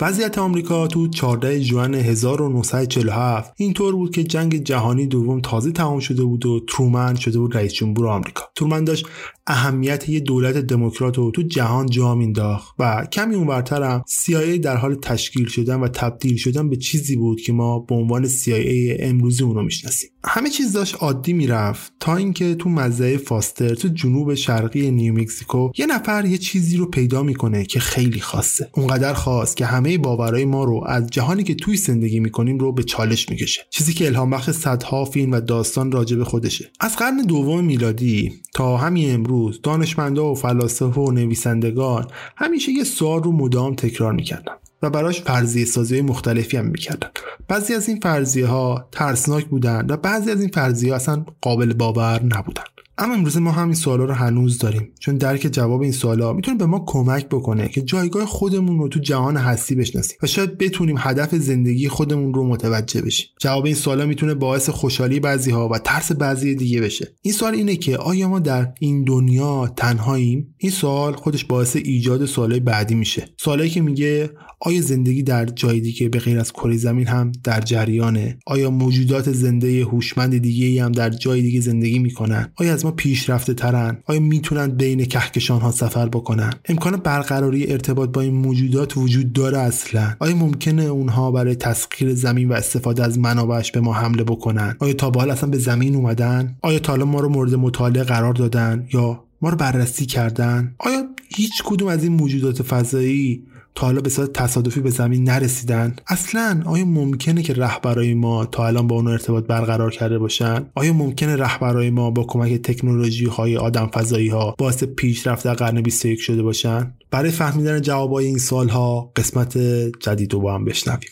وضعیت آمریکا تو 14 ژوئن 1947 اینطور بود که جنگ جهانی دوم تازه تمام شده بود و ترومن شده بود رئیس جمهور آمریکا. ترومن داشت اهمیت یه دولت دموکرات رو تو جهان جا مینداخت و کمی اونورتر هم CIA در حال تشکیل شدن و تبدیل شدن به چیزی بود که ما به عنوان CIA امروزی اون رو می‌شناسیم. همه چیز داشت عادی می‌رفت تا اینکه تو مزرعه فاستر تو جنوب شرقی نیومکزیکو یه نفر یه چیزی رو پیدا می‌کنه که خیلی خاصه. اونقدر خاص که همه باورهای ما رو از جهانی که توی زندگی می‌کنیم رو به چالش می‌کشه. چیزی که الهام بخش صدها فیلم و داستان راجع به خودشه. از قرن دوم میلادی تا همین امروز دانشمندا و فلاسفه و نویسندگان همیشه یه سوال رو مدام تکرار می‌کردن و براش فرضیه سازی مختلفی هم می‌کردن. بعضی از این فرضیه ها ترسناک بودن و بعضی از این فرضیه ها اصلا قابل باور نبودن. اما امروز ما همین سوالا رو هنوز داریم. چون درک جواب این سوالا می‌تونه به ما کمک بکنه که جایگاه خودمون رو تو جهان هستی بشناسیم و شاید بتونیم هدف زندگی خودمون رو متوجه بشیم. جواب این سوالا می‌تونه باعث خوشحالی بعضی ها و ترس بعضی دیگه بشه. این سوال اینه که آیا ما در این دنیا تنهاییم؟ این سوال خودش باعث ایجاد سوالای بعدی میشه. سوالی که میگه آیا زندگی در جای دیگه به غیر از کره زمین هم در جریانه؟ آیا موجودات زنده هوشمند دیگه هم در جای دیگه زندگی می‌کنن؟ آیا از ما پیشرفته ترن آیا می‌تونن بین کهکشان ها سفر بکنن؟ امکان برقراری ارتباط با این موجودات وجود داره اصلا. آیا ممکنه اونها برای تسخیر زمین و استفاده از منابعش به ما حمله بکنن؟ آیا تا به حال اصلا به زمین اومدن؟ آیا تا ما رو مورد مطالعه قرار دادن یا ما رو بررسی کردن؟ آیا هیچ کدوم از این موجودات فضایی تا حالا به صورت تصادفی به زمین نرسیدن؟ اصلا آیا ممکنه که رهبرای ما تا الان با اون ارتباط برقرار کرده باشن؟ آیا ممکنه رهبرای ما با کمک تکنولوژی های آدم فضایی ها باعث پیشرفت در قرن 21 شده باشن؟ برای فهمیدن جوابای این سال ها قسمت جدید رو با هم بشنویم.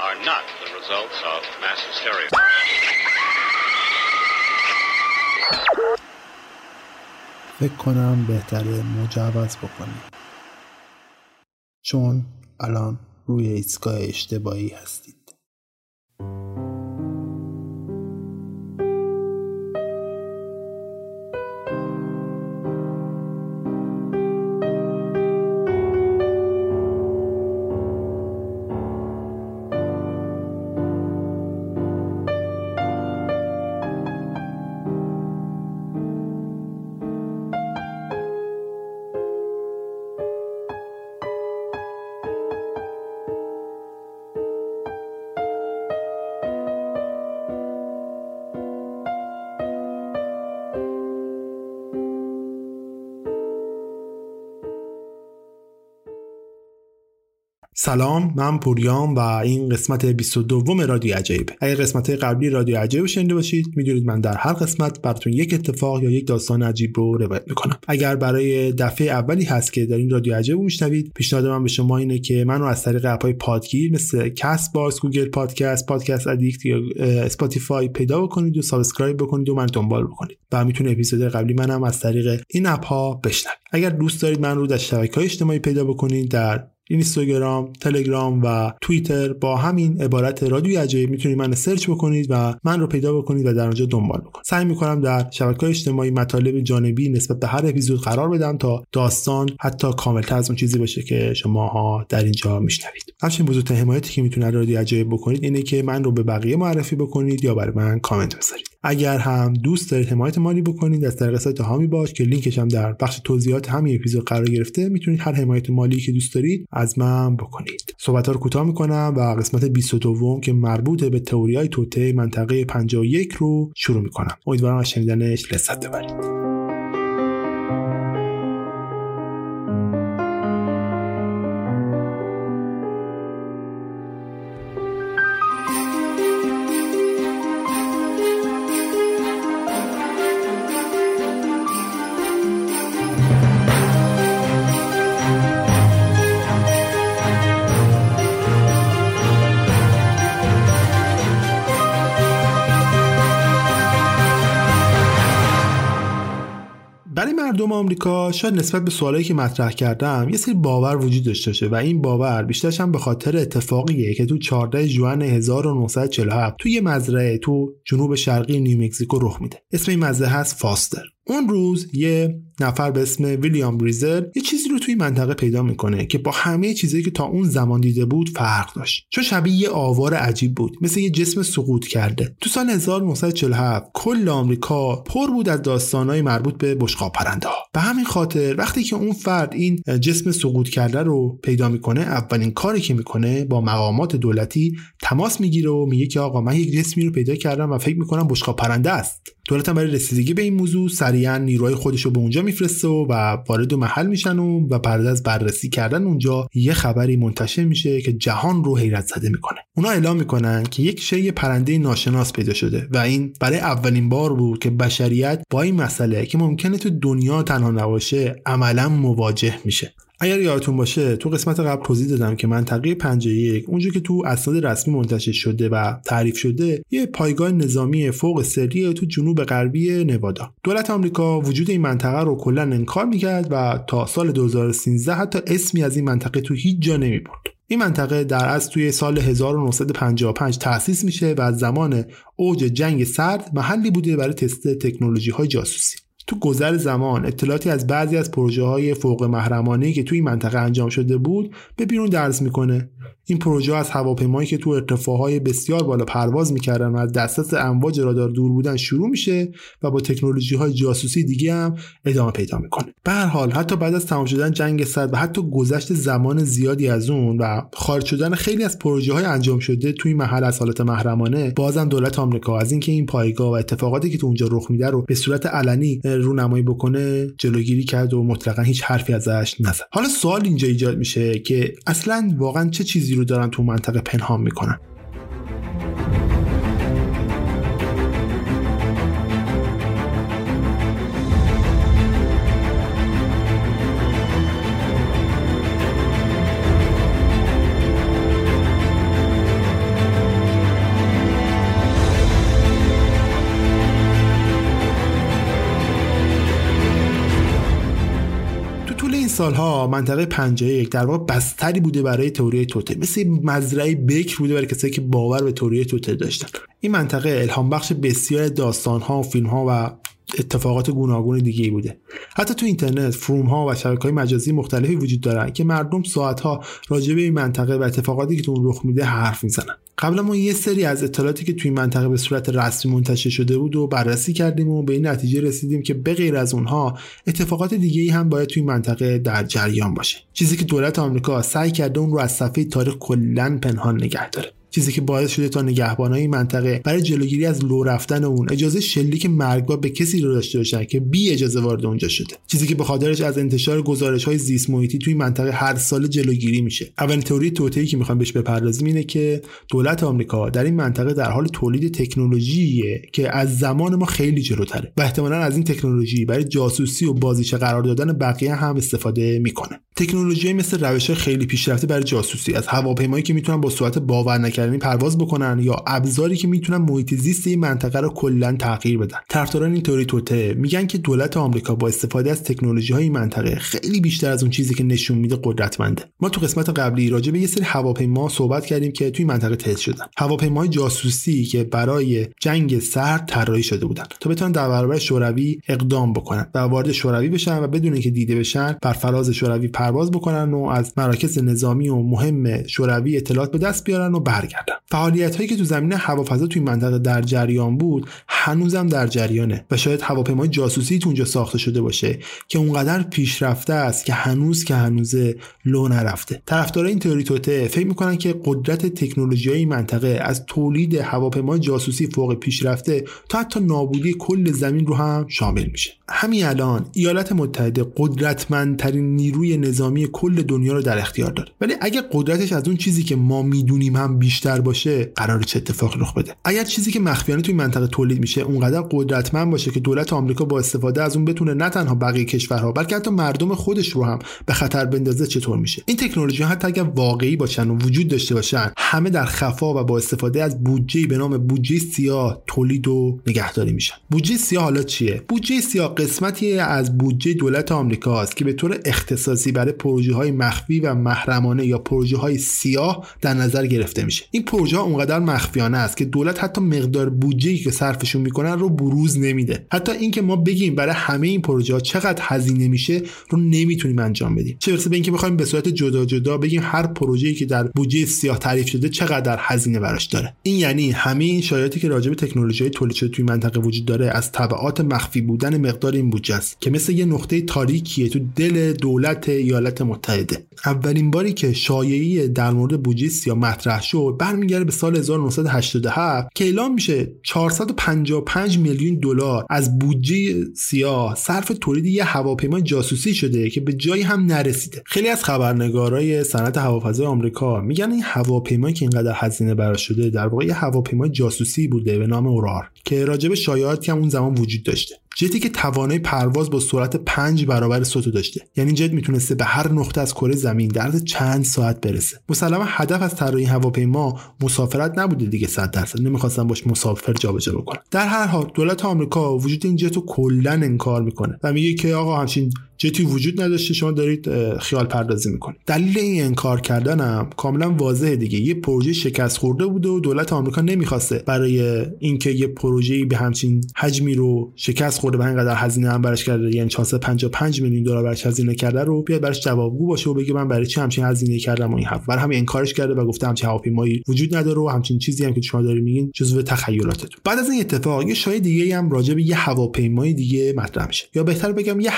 Are not results of mass hysteria. فکر کنم بهتره مجوز بکنیم چون الان روی ایستگاه اشتباهی هستید سلام من پوریام و این قسمت 22 رادیو عجیبه اگر قسمت قبلی رادیو عجیب شنیده باشید می‌دونید من در هر قسمت براتون یک اتفاق یا یک داستان عجیب رو روایت می‌کنم. اگر برای دفعه اولی هست که دارین رادیو عجیب میشنوید پیشنهاد من به شما اینه که من رو از طریق app های پادگیر مثل Castbox Google Podcast Podcast Addict یا Spotify پیدا بکنید و subscribe بکنید و من دنبال بکنید. و می‌تونه اپیزود قبلی منم از طریق این app ها بشنوید. اگر دوست دارید من رو در شبکه‌های اجتماعی پیدا بکنید در اینستاگرام، تلگرام و توییتر با همین عبارت رادیو عجیب می‌تونید من سرچ بکنید و من رو پیدا بکنید و در اونجا دنبال بکنید. سعی می‌کنم در شبکه اجتماعی مطالب جانبی نسبت به هر اپیزود قرار بدم تا داستان حتی کاملتر از اون چیزی باشه که شماها در اینجا میشنوید. همچنین بزرگترین حمایتی که می‌تونید رادیو عجیب بکنید اینه که من رو به بقیه معرفی بکنید یا برای من کامنت بذارید. اگر هم دوست دارید حمایت مالی بکنید از طریق سایت حامی باش که لینکش هم در بخش توضیحات همین اپیزود قرار گرفته می‌تونید هر حمایت مالی که دوست دارید از من بکنید. صحبت ها رو کوتاه می‌کنم و قسمت 22 که مربوط به تئوری های توطئه منطقه 51 رو شروع می‌کنم. امیدوارم از شنیدنش لذت ببرید. آمریکا شاید نسبت به سوالایی که مطرح کردم یه سری باور وجود داشته باشه و این باور بیشترش هم به خاطر اتفاقیه که تو 14 ژوئن 1947 توی یه مزرعه تو جنوب شرقی نیومکزیکو رخ میده. اسم این مزرعه هست فاستر. اون روز یه نفر به اسم ویلیام بریزر یه چیزی رو توی منطقه پیدا می‌کنه که با همه چیزایی که تا اون زمان دیده بود فرق داشت. چون شبیه یه آوار عجیب بود مثل یه جسم سقوط کرده. تو سال 1947 کل آمریکا پر بود از داستانهای مربوط به بشقاب پرنده به همین خاطر وقتی که اون فرد این جسم سقوط کرده رو پیدا می‌کنه اولین کاری که می‌کنه با مقامات دولتی تماس می‌گیره و میگه که آقا من یک جسمی رو پیدا کردم و فکر می‌کنم بشقاب پرنده است. دولت هم برای رسیدگی به این موضوع سریعا نیروهای خودش رو به اونجا میفرسته و وارد محل میشن و و بعد از بررسی کردن اونجا یه خبری منتشر میشه که جهان رو حیرت زده می‌کنه. اونا اعلام می‌کنن که یک شی پرنده ناشناس پیدا شده و این برای اولین بار بود که بشریت با این مسئله که ممکنه تو دنیا تنها نباشه عملا مواجه میشه. اگر یادتون باشه تو قسمت قبل توضیح دادم که منطقه 51 اونجا که تو اسناد رسمی منتشر شده و تعریف شده یه پایگاه نظامی فوق سری تو جنوب غربی نوادا. دولت آمریکا وجود این منطقه رو کلا انکار می‌کرد و تا سال 2013 حتی اسمی از این منطقه تو هیچ جا نمی‌برد. این منطقه در از توی سال 1955 تأسیس میشه و از زمان اوج جنگ سرد محلی بوده برای تست تکنولوژی های جاسوسی. تو گذر زمان اطلاعاتی از بعضی از پروژه های فوق محرمانه که توی منطقه انجام شده بود به بیرون درز می‌کنه. این پروژه از هواپیمایی که تو ارتفاعهای بسیار بالا پرواز می‌کردن و از دسترس امواج رادار دور بودن شروع میشه و با تکنولوژی های جاسوسی دیگه هم ادامه پیدا می‌کنه. به هر حال حتی بعد از تمام شدن جنگ سرد و حتی گذشت زمان زیادی از اون و خارج شدن خیلی از پروژه های انجام شده توی محل از حالت محرمانه بازم دولت آمریکا از اینکه این پایگاه و اتفاقاتی که تو اونجا رخ میده رو به صورت علنی رونمایی بکنه جلوگیری کرد و مطلقا هیچ حرفی ازش نزد. حالا سوال اینجا ایجاد میشه که اصلا واقعا چه چیزی رو دارن تو منطقه پنهان می‌کنن؟ سالها منطقه 51 در واقع بستری بوده برای تئوری توته. مثل مزرعه بکر بوده برای کسایی که باور به تئوری توته داشتن. این منطقه الهام بخش بسیار داستان ها و فیلم ها و اتفاقات گوناگون دیگه بوده. حتی تو اینترنت فروم ها و شبکه های مجازی مختلفی وجود دارن که مردم ساعت ها راجع به این منطقه و اتفاقاتی که تو اون رخ میده حرف می‌زنن. قبلا ما یه سری از اطلاعاتی که توی منطقه به صورت رسمی منتشر شده بود و بررسی کردیم و به این نتیجه رسیدیم که به غیر از اونها اتفاقات دیگه ای هم باید توی منطقه در جریان باشه. چیزی که دولت آمریکا سعی کرده اون رو از صفحه تاریخ کلا پنهان نگه داره. چیزی که باعث شده تا نگهبانای منطقه برای جلوگیری از لو رفتن اون اجازه شلیک مرگبار به کسی رو داشته باشن که بی اجازه وارد اونجا شده. چیزی که به خاطرش از انتشار گزارش های زیست محیطی توی منطقه هر سال جلوگیری میشه. اولین تئوری توطئه‌ای که می‌خوام بهش بپردازیم اینه که دولت آمریکا در این منطقه در حال تولید تکنولوژیه که از زمان ما خیلی جلوتره و احتمالا از این تکنولوژی برای جاسوسی و بازیچه قرار دادن بقیه هم استفاده می‌کنه. تکنولوژی مثل روش خیلی پیشرفته برای جاسوسی از هواپیمایی که می‌تونن با سرعت باور نکردنی پرواز بکنن یا ابزاری که می‌تونن محیط زیست این منطقه رو کلا تغییر بدن. طرفداران این تئوری توته میگن که دولت آمریکا با استفاده از تکنولوژی های منطقه خیلی بیشتر از اون چیزی که نشون میده قدرتمنده. ما تو قسمت قبلی راجع به یه سری هواپیما صحبت کردیم که توی منطقه تست شدن. هواپیمای جاسوسی که برای جنگ سرد طراحی شده بودن. تا بتونن در برابر شوروی اقدام بکنن و وارد شوروی بشن و بدون اینکه دیده بشن بر فراز شوروی پرواز بکنن و از مراکز نظامی و مهم شوروی اطلاعات به دست بیارن و فعالیت هایی که تو زمین هوافضا توی منطقه در جریان بود هنوزم در جریانه و شاید هواپیمای جاسوسی تو اونجا ساخته شده باشه که اونقدر پیشرفته است که هنوز که هنوز لو نرفته. طرفدارای این تئوری توته فکر می‌کنن که قدرت تکنولوژی های منطقه از تولید هواپیمای جاسوسی فوق پیشرفته تا حتی نابودی کل زمین رو هم شامل میشه. همین الان ایالات متحده قدرتمندترین نیروی نظامی کل دنیا رو در اختیار داره. ولی اگه قدرتش از اون چیزی که ما می‌دونیم هم بیشتر باشه قرار چه اتفاقی رخ بده. اگر چیزی که مخفیانه توی منطقه تولید میشه اونقدر قدرتمند باشه که دولت آمریکا با استفاده از اون بتونه نه تنها بقیه کشورها بلکه حتی مردم خودش رو هم به خطر بندازه چطور میشه؟ این تکنولوژی حتی اگر واقعی باشن و وجود داشته باشن همه در خفا و با استفاده از بودجه به نام بودجه سیاه تولید و نگهداری میشن. بودجه سیاه حالا چیه؟ بودجه سیاه قسمتی از بودجه دولت آمریکا است که به طور اختصاصی برای پروژه های مخفی و محرمانه یا پروژه های سیاه در نظر گرفته میشه. این پروژه اونقدر مخفیانه است که دولت حتی مقدار بودجه که صرفشون می‌کنن رو بروز نمیده. حتی اینکه ما بگیم برای همه این پروژه ها چقدر هزینه میشه رو نمی‌تونیم انجام بدیم. چه برسه به اینکه بخوایم به صورت جدا جدا بگیم هر پروژه‌ای که در بودجه سیاه تعریف شده چقدر هزینه براش داره. این یعنی همه این شایعاتی که راجع به تکنولوژی تولید شده توی منطقه وجود داره از تبعات مخفی بودن مقدار این بودجه است که مثل یه نقطه تاریکیه تو دل دولت ایالات متحده. اولین باری که شایعی در مورد بودجه سیاه مطرح شد برمیگرده به سال 1987 که اعلام میشه 455 میلیون دلار از بودجه سیاه صرف تولید یه هواپیما جاسوسی شده که به جایی هم نرسیده. خیلی از خبرنگارای صنعت هوافضای آمریکا میگن این هواپیمایی که اینقدر هزینه براش شده در واقع یه هواپیمای جاسوسی بوده به نام اورار که راجب شایعات که اون زمان وجود داشته. جتی که توانای پرواز با سرعت 5 برابر صوت داشته. یعنی جت می‌تونسته به هر نقطه از کره زمین در چند ساعت برسه. مسلما هدف از طراحی هواپیما مسافرت نبوده دیگه 100 درصد. نمی‌خواستن باش مسافر جابجا بکنن در هر حال دولت آمریکا وجود این جت رو کلا انکار می‌کنه و میگه که آقا همچین جتی وجود نداشته شما دارید خیال پردازی می‌کنید. دلیل این انکار کردنم کاملا واضحه دیگه. یه پروژه شکست خورده بوده و دولت آمریکا نمی‌خواسته برای اینکه یه پروژه به همچین حجمی رو شکست خورده و اینقدر هزینه هم براش کرده یعنی 455 میلیون دلار براش هزینه کرده رو بیاد براش جوابگو باشه و بگه من برای چی همچین هزینه کردم و این حرف. برای همین انکارش کرده و گفته همچین هواپیمایی وجود نداره و همچین چیزی هم که شما دارید میگین جزو تخیلاتتون. بعد از این اتفاق یه شایعه دیگه هم راجع به یه هواپیمای دیگه مطرح میشه. یا بهتر بگم یه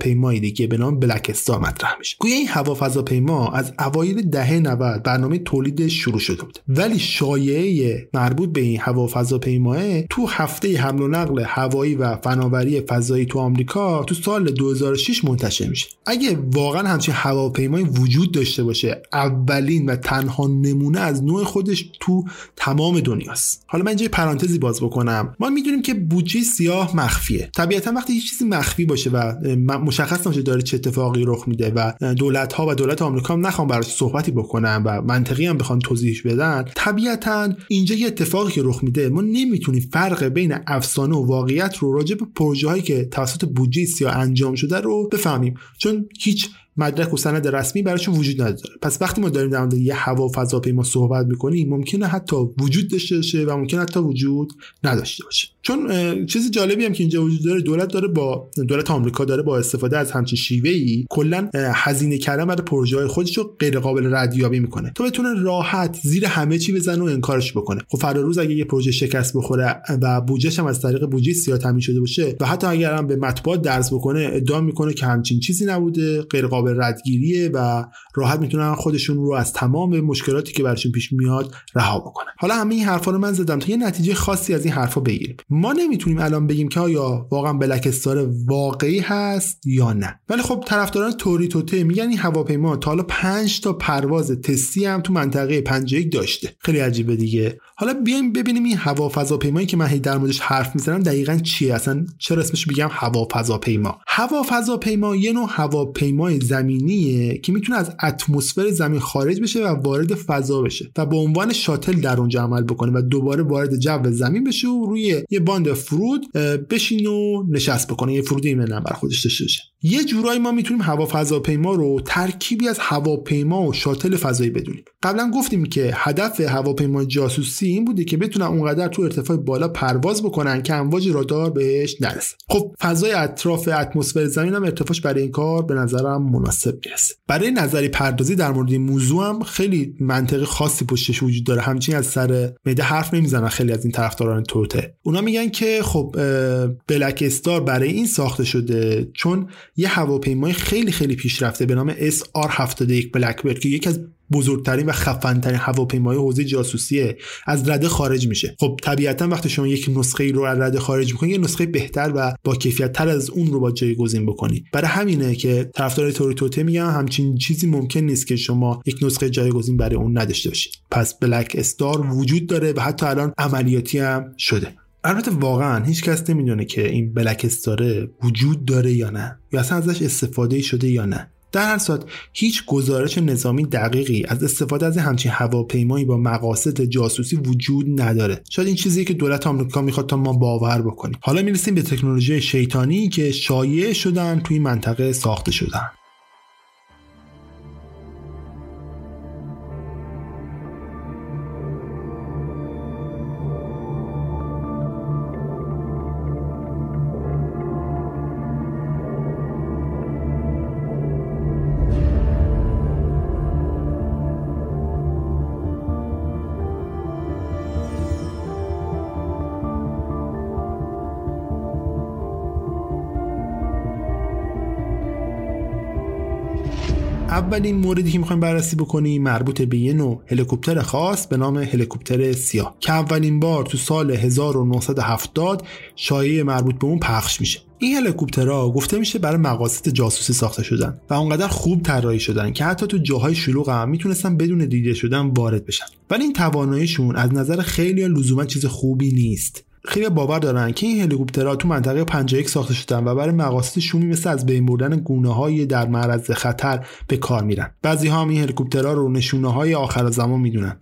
هوافضاپیمایی دیگه به نام بلک استار مطرح میشه. گویا این هوافضاپیما از اوایل دهه 90 برنامه تولیدش شروع شده بود. ولی شایعه مربوط به این هوافضاپیماه تو هفته حمل و نقل هوایی و فناوری فضایی تو آمریکا تو سال 2006 منتشر میشه. اگه واقعا همچین هواپیمایی وجود داشته باشه اولین و تنها نمونه از نوع خودش تو تمام دنیاست. حالا من اینجا پرانتزی باز بکنم. ما می‌دونیم که بودجه سیاه مخفیه. طبیعتا وقتی یه چیزی مخفی باشه و مشخص نمیشه داره چه اتفاقی رخ میده و دولت ها و دولت آمریکا هم نخوام براش صحبتی بکنن و منطقی هم بخوان توضیحش بدن. طبیعتا اینجا یه اتفاقی که رخ میده ما نمی‌تونیم فرق بین افسانه و واقعیت رو راجع به پروژه هایی که توسط بودجه سیاه انجام شده رو بفهمیم. چون هیچ مدرک و سند رسمی براشون وجود نداره. پس وقتی ما داریم در مورد یه هوا فضاپیما صحبت می‌کنیم ممکنه حتی وجود داشته باشه و ممکنه حتی وجود نداشته باشه. چون چیز جالبی هم که اینجا وجود داره دولت داره با دولت آمریکا داره با استفاده از همچین شیوه ای کلا هزینه کردن برای پروژه های خودش رو غیر قابل ردیابی می‌کنه. تا بتونه راحت زیر همه چی بزنه و انکارش بکنه. خب فردا روز اگه یه پروژه شکست بخوره و بودجهش هم از طریق بودجه سیاه تامین شده باشه و حتی اگر هم به مطبوعات درس بکنه ادعا می‌کنه که همچین چیزی نبوده غیر قابل ردگیریه و راحت می‌تونن خودشون رو از تمام مشکلاتی که برشون پیش میاد رها بکنن حالا همه این حرفا رو من زدم تا یه نتیجه خاصی از این حرفا بگیریم. ما نمی‌تونیم الان بگیم که آیا واقعا بلک استار واقعی هست یا نه. ولی خب طرفداران توری توته میگن این هواپیما تا حالا 5 تا پرواز تستی هم تو منطقه 51 داشته. خیلی عجیبه دیگه. حالا بیایم ببینیم این هوا فضاپیمایی که من هی در موردش حرف می‌زنم دقیقا چیه؟ اصلا چرا اسمش بگم هوا فضاپیما هوا فضاپیما یه نوع هواپیمای زمینیه که می‌تونه از اتمسفر زمین خارج بشه و وارد فضا بشه و به عنوان شاتل در اونجا عمل بکنه و دوباره وارد جو زمین بشه و روی یه باند فرود بشین و نشست بکنه. یه فرود ایمن بر خودش داشته باشه. یه جورایی ما می‌تونیم هوا فضاپیما رو ترکیبی از هواپیما و شاتل فضایی بدونیم. قبلا گفتیم که هدف هواپیما جاسوسی این بوده که بتونن اونقدر تو ارتفاع بالا پرواز بکنن که امواج رادار بهش نرسه. خب فضای اطراف اتمسفر زمین هم ارتفاعش برای این کار به نظرم مناسب می‌رسه برای نظری پردازی در مورد این موضوع هم خیلی منطق خاصی پشتش وجود داره. همچنین از سر میده حرف نمی‌زنن خیلی از این طرفداران توته. اونا میگن که خب بلک استار برای این ساخته شده چون یه هواپیمای خیلی خیلی پیشرفته به نام SR71 بلکبرد که یکی از بزرگترین و خفنترین هواپیمای حوزه جاسوسیه از رده خارج میشه. خب طبیعتا وقتی شما یک نسخه رو از رده خارج می‌کنی یه نسخه بهتر و با کیفیت تر از اون رو با جایگزین بکنی. برای همینه که طرفدار توری توته میگن همچین چیزی ممکن نیست که شما یک نسخه جایگزین برای اون نداشته باشید پس بلک استار وجود داره و حتی الان عملیاتی هم شده. البته واقعا هیچ کس نمی‌دونه که این بلک استاره وجود داره یا نه یا اصلا ازش استفاده شده یا نه. در هر صورت هیچ گزارش نظامی دقیقی از استفاده از همچین هواپیمایی با مقاصد جاسوسی وجود نداره. شاید این چیزی که دولت آمریکا می‌خواد تا ما باور بکنیم. حالا می‌رسیم به تکنولوژی شیطانی که شایع شدن توی منطقه ساخته شدن. اولین موردی که می‌خوایم بررسی بکنیم مربوط به یه نوع هلیکوپتر خاص به نام هلیکوپتر سیاه که اولین بار تو سال 1970 شایعه مربوط به اون پخش میشه. این هلیکوپترها گفته میشه برای مقاصد جاسوسی ساخته شدن و اونقدر خوب طراحی شدن که حتی تو جاهای شلوغ هم می‌تونستن بدون دیده شدن وارد بشن. ولی این تواناییشون از نظر خیلی لزوما چیز خوبی نیست. خیلی باور دارن که این هلیکوپترها تو منطقه 51 ساخته شدن و برای مقاصد شومی مثل از بین بردن گونه های در معرض خطر به کار میرن. بعضی ها هم این هلیکوپترها رو نشونه های آخر زمان می‌دونن.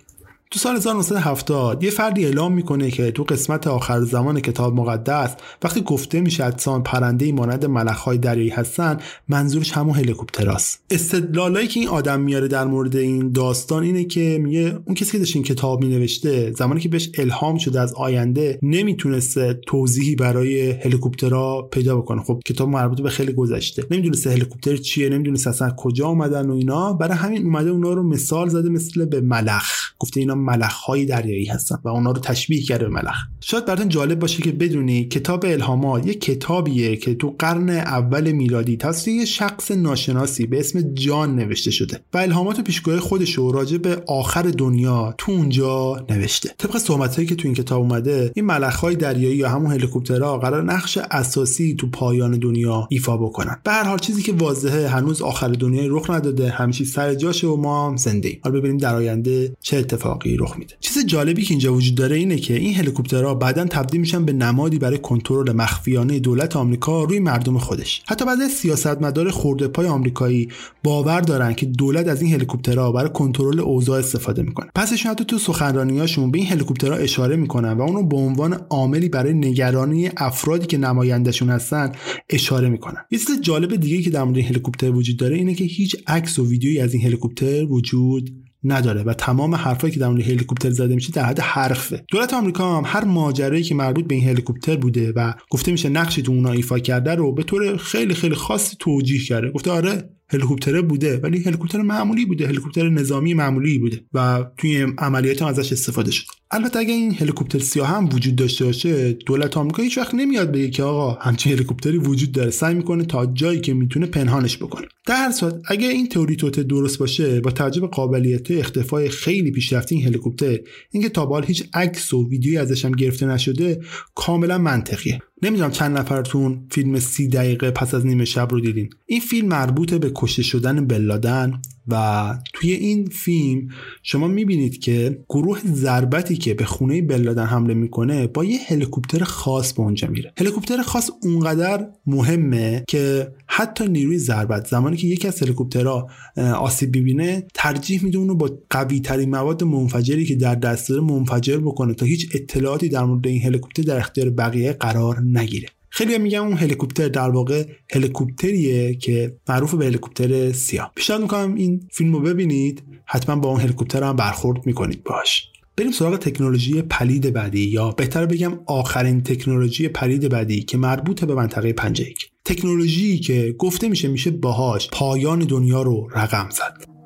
تو سال 1970 یه فردی اعلام می‌کنه که تو قسمت آخر زمان کتاب مقدس وقتی گفته میشه اجسام پرنده مانند ملخهای دریایی هستن منظورش همون هلیکوپتراست استدلالایی که این آدم میاره در مورد این داستان اینه که میگه اون کسی که داشت این کتاب مینوشته زمانی که بهش الهام شده از آینده نمی‌تونسته توضیحی برای هلیکوپترها پیدا بکنه. خب کتاب مربوط به خیلی گذشته. نمی‌دونسته هلیکوپتر چیه نمی‌دونسته اصلا کجا اومدن و اینا. برای همین اومده اونا رو مثال زده مثل به ملخ. گفته اینا های دریایی هستن و اونا رو تشبیه کرده به ملخ. شاید براتون جالب باشه که بدونی کتاب الهامات یه کتابیه که تو قرن اول میلادی توسط یه شخص ناشناسی به اسم جان نوشته شده و الهامات و پیشگوی خودش رو راجع به آخر دنیا تو اونجا نوشته. طبق صحبتهایی که تو این کتاب اومده این های دریایی یا همون هلیکوپترها قرار نقش اساسی تو پایان دنیا ایفا بکنن. به هر حال چیزی که واضحه هنوز آخر دنیا رخ نداده همیشه سر جاشه و ما هم زنده حالا ببینیم در آینده چه اتفاقی رخ میده. چیز جالبی که اینجا وجود داره اینه که این هلیکوپترها بعدا تبدیل میشن به نمادی برای کنترل مخفیانه دولت آمریکا روی مردم خودش. حتی بعضی سیاستمدار خورده پای آمریکایی باور دارن که دولت از این هلیکوپترها برای کنترل اوضاع استفاده می‌کنه. پسشون حتی تو سخنرانیاشون به این هلیکوپترها اشاره می‌کنن و اونو به عنوان عاملی برای نگرانی افرادی که نمایندشون هستن اشاره می‌کنن. یه چیز جالب دیگه که در مورد هلیکوپتر وجود داره اینه که هیچ عکس و ویدیویی از این هلیکوپتر وجود نداره و تمام حرفایی که در مورد هلیکوپتر زده میشه در حد حرفه. دولت آمریکا هم هر ماجرایی که مربوط به این هلیکوپتر بوده و گفته میشه نقشی تو اونا ایفا کرده رو به طور خیلی خیلی خاصی توجیه کرده. گفته آره هلیکوپتر بوده ولی هلیکوپتر معمولی بوده هلیکوپتر نظامی معمولی بوده و توی عملیات هم ازش استفاده شده. البته اگه این هلیکوپتر سیاه هم وجود داشته باشه دولت آمریکا هیچ وقت نمیاد بگه که آقا همچین هلیکوپتری وجود داره. سعی می‌کنه تا جایی که می‌تونه پنهانش بکنه. در هر صورت اگه این تئوری توته درست باشه با توجه به قابلیت اختفای خیلی پیشرفته این هلیکوپتر اینکه تا به هیچ عکس و ویدیویی ازش هم گرفته نشده کاملا منطقیه. نمی‌دونم چند نفرتون فیلم سی دقیقه پس از نیمه شب رو دیدین. این فیلم مربوط به کشته شدن بلادن و توی این فیلم شما می‌بینید که گروه ضربتی که به خونه بلادن حمله می‌کنه با یه هلیکوپتر خاص به اونجا میره. هلیکوپتر خاص اونقدر مهمه که حتی نیروی ضربت زمانی که یکی از هلیکوپترها آسیب ببینه ترجیح میده اونو با قوی ترین مواد منفجری که در دست داره منفجر بکنه تا هیچ اطلاعاتی در مورد این هلیکوپتر در اختیار بقیه قرار نگیره. خیلی میگم اون هلیکوپتر در واقع هلیکوپتریه که معروف به هلیکوپتر سیاه. پیشنهاد می‌کنم این فیلم رو ببینید حتما با اون هلیکوپتر هم برخورد می‌کنید باش. بریم سراغ تکنولوژی پلید بعدی یا بهتر بگم آخرین تکنولوژی پلید بعدی که مربوط به منطقه 51 تکنولوژی که گفته میشه میشه باهاش پایان دنیا رو رقم زد.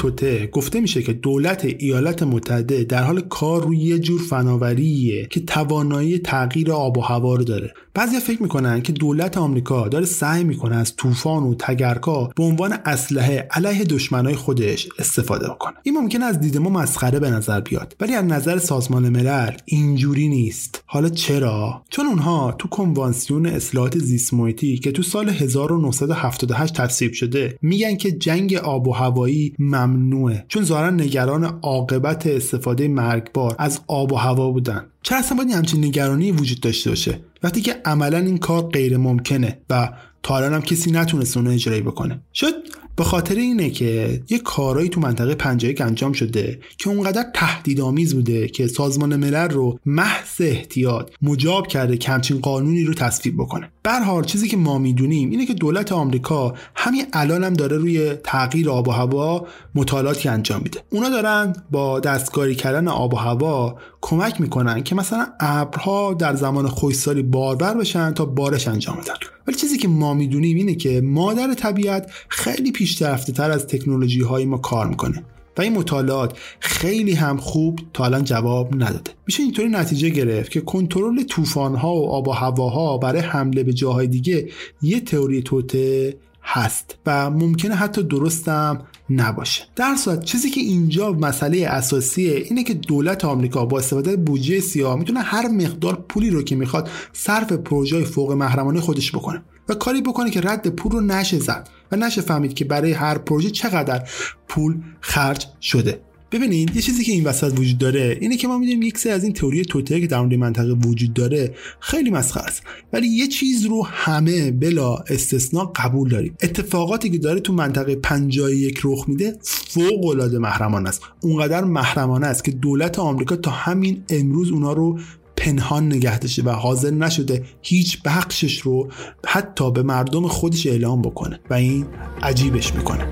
توته گفته میشه که دولت ایالات متحده در حال کار روی یه جور فناوریه که توانایی تغییر آب و هوا رو داره. بعضی فکر می‌کنن که دولت آمریکا داره سعی می‌کنه از طوفان و تگرکا به عنوان اسلحه علیه دشمنای خودش استفاده کنه این ممکن از دید ما مسخره به نظر بیاد. ولی از نظر سازمان ملل اینجوری نیست. حالا چرا؟ چون اونها تو کنوانسیون اصلاحات زیست که تو سال 1978 تصویب شده میگن که جنگ آب و هوایی ممنوعه چون ظاهرا نگران عاقبت استفاده مرگبار از آب و هوا بودن. چرا اصلا باید همچین نگرانی وجود داشته باشه؟ وقتی که عملا این کار غیر ممکنه و تا الان هم کسی نتونست اونو اجرایی بکنه. شد به خاطر اینه که یه کارایی تو منطقه 51 انجام شده که اونقدر تهدیدآمیز بوده که سازمان ملل رو محض احتیاط مجاب کرده که همچین قانونی رو تصویب بکنه. به حال چیزی که ما می‌دونیم اینه که دولت آمریکا همین الان هم داره روی تغییر آب و هوا مطالعاتی انجام میده. اونا دارن با دستکاری کردن آب و هوا کمک می‌کنن که مثلا ابرها در زمان خشکسالی باربر بشن تا بارش انجام بدن. ولی چیزی که ما می‌دونیم اینه که مادر طبیعت خیلی پیشرفته تر از تکنولوژی های ما کار می‌کنه. و این مطالعات خیلی هم خوب تا الان جواب نداده. میشه اینطوری نتیجه گرفت که کنترل طوفان ها و آب و هواها برای حمله به جاهای دیگه یه تئوری توته هست و ممکنه حتی درستم نباشه. در صورت چیزی که اینجا مسئله اساسیه اینه که دولت آمریکا با استفاده بودجه سیاه می‌تونه هر مقدار پولی رو که می‌خواد صرف پروژه فوق محرمانه خودش بکنه. و کاری بکنه که رد پول رو نشه زد و نشه فهمید که برای هر پروژه چقدر پول خرج شده. ببینید یه چیزی که این وسط وجود داره اینه که ما می‌دونیم یک سری از این تئوری توته که در مورد منطقه وجود داره خیلی مسخره است. ولی یه چیز رو همه بلا استثنا قبول داریم. اتفاقاتی که داره تو منطقه 51 رخ میده فوق العاده محرمانه است. اونقدر محرمانه است که دولت آمریکا تا همین امروز اونا رو پنهان نگه داشته و حاضر نشده هیچ بخشش رو حتی به مردم خودش اعلام بکنه و این عجیبش می‌کنه.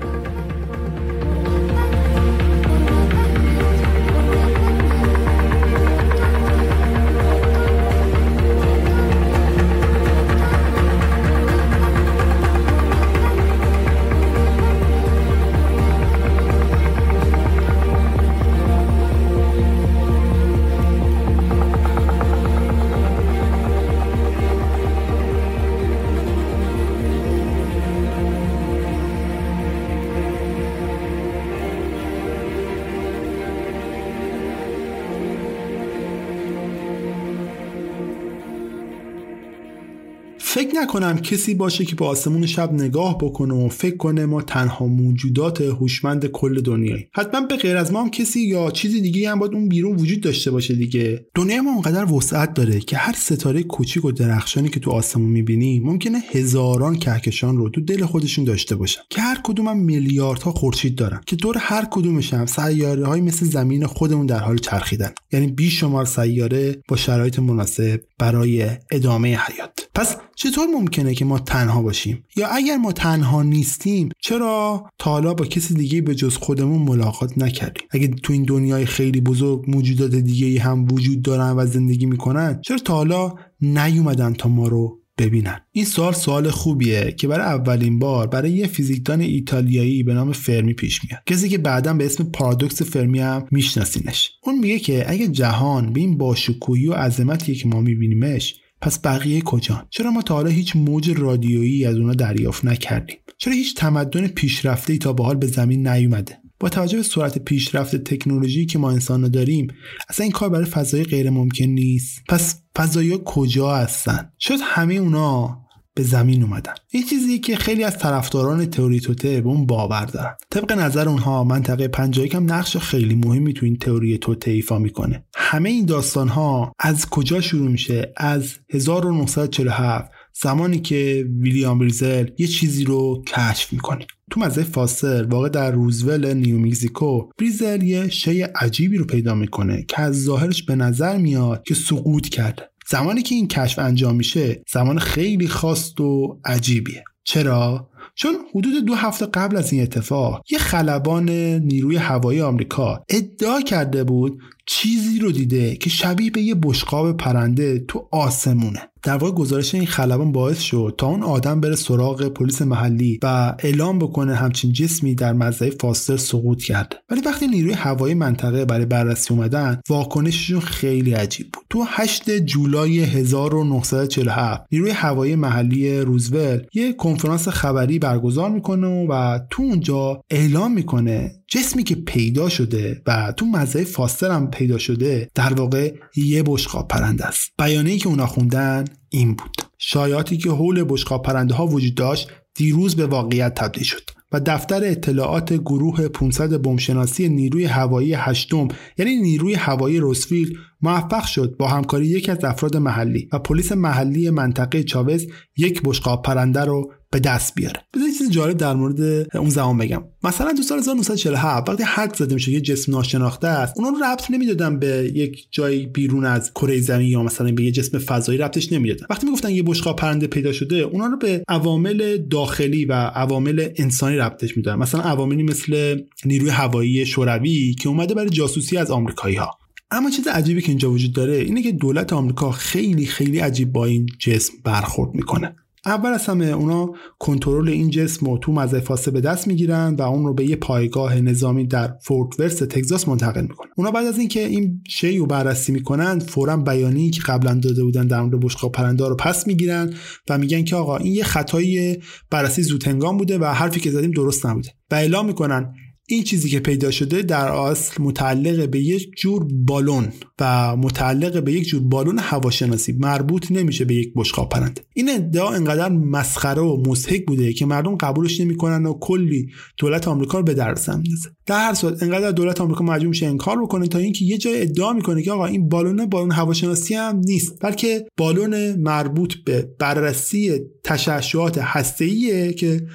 نکنم کسی باشه که به آسمون شب نگاه بکنه و فکر کنه ما تنها موجودات هوشمند کل دنیایی حتما به غیر از ما هم کسی یا چیزی دیگه هم باید اون بیرون وجود داشته باشه دیگه. دنیا ما اونقدر وسعت داره که هر ستاره کوچیک و درخشانی که تو آسمون می‌بینی ممکنه هزاران کهکشان رو تو دل خودشون داشته باشن. که هر کدوم هم میلیاردها خورشید دارن. که دور هر کدومش هم سیاره های مثل زمین خودمون در حال چرخیدن. یعنی بیشمار سیاره با شرایط مناسب برای ادامه حیات. پس چطور ممکنه که ما تنها باشیم؟ یا اگر ما تنها نیستیم چرا تا حالا با کسی دیگه به جز خودمون ملاقات نکردیم؟ اگه تو این دنیای خیلی بزرگ موجودات دیگه هم وجود دارن و زندگی می‌کنن چرا تا حالا نیومدن تا ما رو ببینن. این سوال سوال خوبیه که برای اولین بار برای یه فیزیکدان ایتالیایی به نام فرمی پیش میاد. کسی که بعدا به اسم پارادوکس فرمی هم میشناسینش. اون میگه که اگه جهان به این باشکوهی و عظمتی که ما میبینیمش پس بقیه کجان؟ چرا ما تا حالا هیچ موج رادیویی از اونا دریافت نکردیم؟ چرا هیچ تمدن پیشرفته تا به حال به زمین نیومده؟ با توجه به سرعت پیشرفت تکنولوژی که ما انسان داریم اصلا این کار برای فضای غیر ممکن نیست. پس فضایی کجا هستن؟ شاید همه اونا به زمین اومدن. این چیزی که خیلی از طرفداران تئوری توته به اون باور دارن. طبق نظر اونها منطقه پنجایی هم نقش خیلی مهمی تو این تئوری توته ایفا می‌کنه. همه این داستان ها از کجا شروع میشه؟ از 1947 زمانی که ویلیام بریزل یه چیزی رو کشف می‌کنه. تو مزه فاصل واقع در روزول نیو میکزیکو بریزل یه شی عجیبی رو پیدا می‌کنه که از ظاهرش به نظر میاد که سقوط کرده. زمانی که این کشف انجام میشه زمان خیلی خاص و عجیبیه. چرا؟ چون حدود دو هفته قبل از این اتفاق یه خلبان نیروی هوایی آمریکا ادعا کرده بود چیزی رو دیده که شبیه به یه بشقاب پرنده تو آسمونه. در واقع گزارش این خلبان باعث شد تا اون آدم بره سراغ پلیس محلی و اعلام بکنه همچین جسمی در مزرعه فاستر سقوط کرده. ولی وقتی نیروی هوایی منطقه برای بررسی اومدن واکنششون خیلی عجیب بود. تو 8 جولای 1947 نیروی هوایی محلی روزول یه کنفرانس خبری برگزار می‌کنه و تو اونجا اعلام می‌کنه جسمی که پیدا شده و تو مزرعه فاستر هم پیدا شده در واقع یه بشقاب پرنده است. بیانیه‌ای که اونا خوندن این بود. شایعاتی که حول بشقاب پرنده ها وجود داشت دیروز به واقعیت تبدیل شد و دفتر اطلاعات گروه 500 بمبشناسی نیروی هوایی هشتم یعنی نیروی هوایی روسفیل موفق شد با همکاری یکی از افراد محلی و پلیس محلی منطقه چاوز یک بشقاب پرنده رو به دست بیاره. بذار چیز جالب در مورد اون زمان بگم. مثلا تو سال 1947 وقتی حد زده میشه یه جسم ناشناخته است اونا رو ربط نمی‌دادن به یک جای بیرون از کره زمین یا مثلا به یه جسم فضایی ربطش نمی‌دادن. وقتی می‌گفتن یه بشقاب پرنده پیدا شده اونا رو به عوامل داخلی و عوامل انسانی ربطش می‌دادن. مثلا عواملی مثل نیروی هوایی شوروی که اومده برای جاسوسی از آمریکایی ها اما چیز عجیبی که اینجا وجود داره اینه که دولت آمریکا خیلی خیلی عجیب با این جسم برخورد می‌کنه. اول از همه اونا کنترل این جسم رو تو مزه به دست می‌گیرن و اون رو به یه پایگاه نظامی در فورت ورس تگزاس منتقل می‌کنن. اونا بعد از اینکه این شی رو بررسی می‌کنن فورا بیانی که قبلا داده بودن در مورد بشقاب پرنده رو پس می‌گیرن و میگن که آقا این یه خطای بررسی زودهنگام بوده و حرفی که زدیم درست نبوده. و اعلام می‌کنن این چیزی که پیدا شده در اصل متعلق به یک جور بالون و متعلق به یک جور بالون هواشناسی مربوط نمیشه به یک بشقاب پرنده این ادعا انقدر مسخره و مضحک بوده که مردم قبولش نمی‌کنن و کلی دولت آمریکا رو به درس میندازه. در هر صورت انقدر دولت آمریکا مجبور میشه انکار بکنه تا اینکه یه جای ادعا می‌کنه که آقا این بالون بالون هواشناسی هم نیست بلکه بالون مربوط به بررسی تشعشعات هسته‌ایه که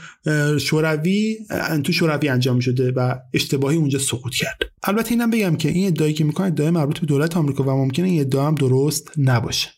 شوروی تو شوروی انجام شده و اشتباهی اونجا سقوط کرد. البته اینم بگم که این ادعایی که می‌کنه ادعای مربوط به دولت آمریکا و ممکنه این ادعا هم درست نباشه.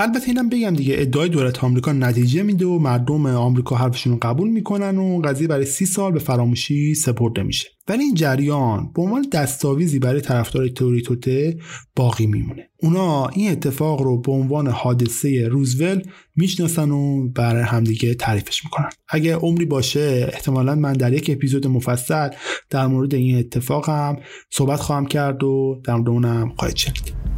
البته اینم بگم دیگه ادعای دولت آمریکا نتیجه میده و مردم آمریکا حرفشون رو قبول می‌کنن و قضیه برای سی سال به فراموشی سپرده میشه. ولی این جریان به عنوان دستاویزی برای طرفدار تئوری توته باقی میمونه. اونا این اتفاق رو به عنوان حادثه روزول می‌شناسن و برای همدیگه تعریفش می‌کنن. اگه عمری باشه احتمالا من در یک اپیزود مفصل در مورد این اتفاق هم صحبت خواهم کرد و در مورد اونم خواهید شنید.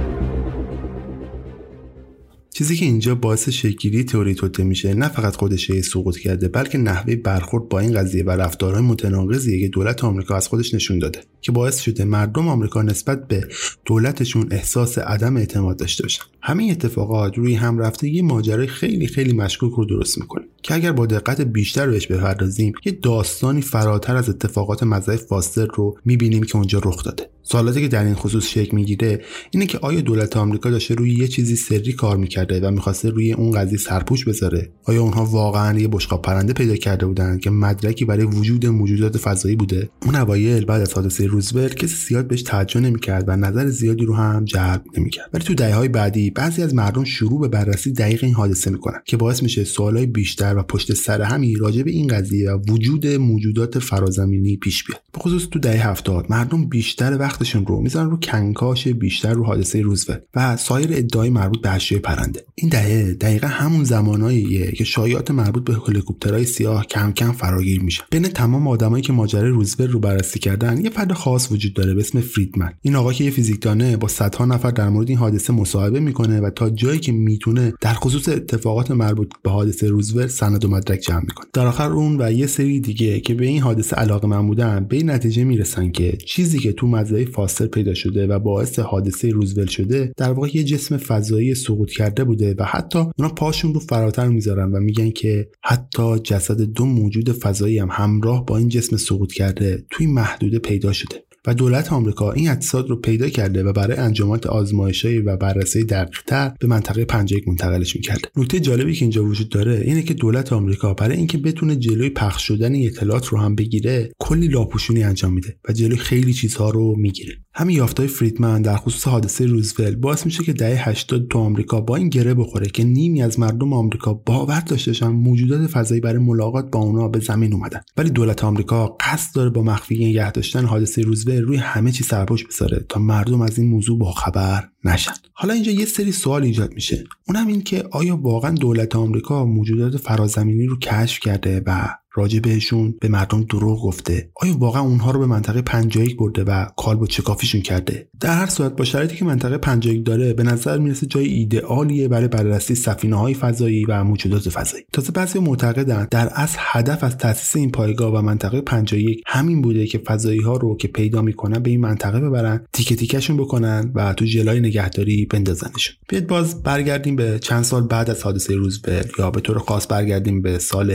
چیزی که اینجا باعث شکلی تئوری توته میشه نه فقط خودش سقوط کرده بلکه نحوه برخورد با این قضیه و رفتارهای متناقضیه که دولت آمریکا از خودش نشون داده که باعث شده مردم آمریکا نسبت به دولتشون احساس عدم اعتماد داشته باشن. همین اتفاقات روی هم رفته یه ماجرای خیلی خیلی مشکوک رو درست می‌کنه. که اگر با دقت بیشتر بهش بپردازیم یه داستانی فراتر از اتفاقات مزای فاستر رو می‌بینیم که اونجا رخ داده. سوالاتی که در این خصوص شکل می‌گیره اینه که آیا دولت آمریکا داشته روی یه چیزی سری کار می‌کرده و می‌خواسته روی اون قضیه سرپوش بذاره؟ آیا اونها واقعا یه بشقاب پرنده پیدا کرده بودن که مدرکی برای وجود موجودات فضایی بوده؟ اون اوایل بعد از حادثه روزولت کسی زیاد بهش توجه نمی‌کرد و نظر زیادی رو هم جلب نمی‌کرد. ولی تو دهه‌های بعدی بعضی از مردم شروع به بررسی دقیق این حادثه می‌کنن که باعث میشه سوالای بیشتر و پشت سر همی راجع به این قضیه و وجود موجودات فرازمینی پیش بیاد. به خصوص تو دهه 70 مردم بیشتر وقتشون رو می‌ذارن رو کنکاش بیشتر رو حادثه روزولت و سایر ادعای مربوط به اشیاء پرنده. این دهه دقیقا همون زماناییه که شایعات مربوط به هلیکوپترهای سیاه کم کم فراگیر میشن. بین تمام آدمایی که ماجرای روزولت رو بررسی کردن یه فرد خاص وجود داره به اسم فریدمن. این آقا که یه فیزیکدانه با صدها نفر در مورد این حادثه مصاحبه می‌کنه و تا جایی که می‌تونه در خصوص اتفاقات مربوط به حادثه روزولت سند و مدرک جمع می‌کنه. در آخر اون و یه سری دیگه که به این حادثه علاقه من بودن به این نتیجه می‌رسن که چیزی که تو مزرعه فاستر پیدا شده و باعث حادثه روزولت شده در واقع یه جسم فضایی سقوط کرده بوده و حتی اونا پاشون رو فراتر می‌ذارن و میگن که حتی جسد دو موجود فضایی هم همراه با این جسم سقوط کرده توی محدوده پیدا شده. و دولت آمریکا این اجساد رو پیدا کرده و برای انجامات آزمایشی و بررسی دقیقتر به منطقه 51 منتقلش می‌کرده. نکته جالبی که اینجا وجود داره اینه که دولت آمریکا برای اینکه بتونه جلوی پخش شدن اطلاعات رو هم بگیره کلی لاپوشونی انجام میده و جلوی خیلی چیزها رو می‌گیره. همین یافتای فریدمن در خصوص حادثه روزولت باعث میشه که دهه 80 تو آمریکا با این گره بخوره که نیمی از مردم آمریکا باور داشتهشن موجودات فضایی برای ملاقات با اونا به زمین اومدن. ولی دولت آمریکا قصد داره با مخفی نگه داشتن حادثه روزولت روی همه چی سرپوش بذاره تا مردم از این موضوع با خبر نشن. حالا اینجا یه سری سوال ایجاد میشه. اونم این که آیا واقعا دولت آمریکا موجودات فرازمینی رو کشف کرده و راجع بهشون به مردم دروغ گفته. آیا واقعا اونها رو به منطقه 51 برده و کالبد چکافیشون کرده؟ در هر صورت با شرایطی که منطقه 51 داره به نظر می‌رسه جای ایدئالیه برای بررسی سفینه های فضایی و موجودات فضایی. تازه بعضی معتقدن در اصل هدف از تاسیس این پایگاه و منطقه 51 همین بوده که فضایی ها رو که پیدا می‌کنن به این منطقه ببرن تیکه تیکشون بکنن و تو جلای نگهداری بندازنشون. بیاد باز برگردیم به چند سال بعد از حادثه روزولت یا به طور خاص برگردیم به سال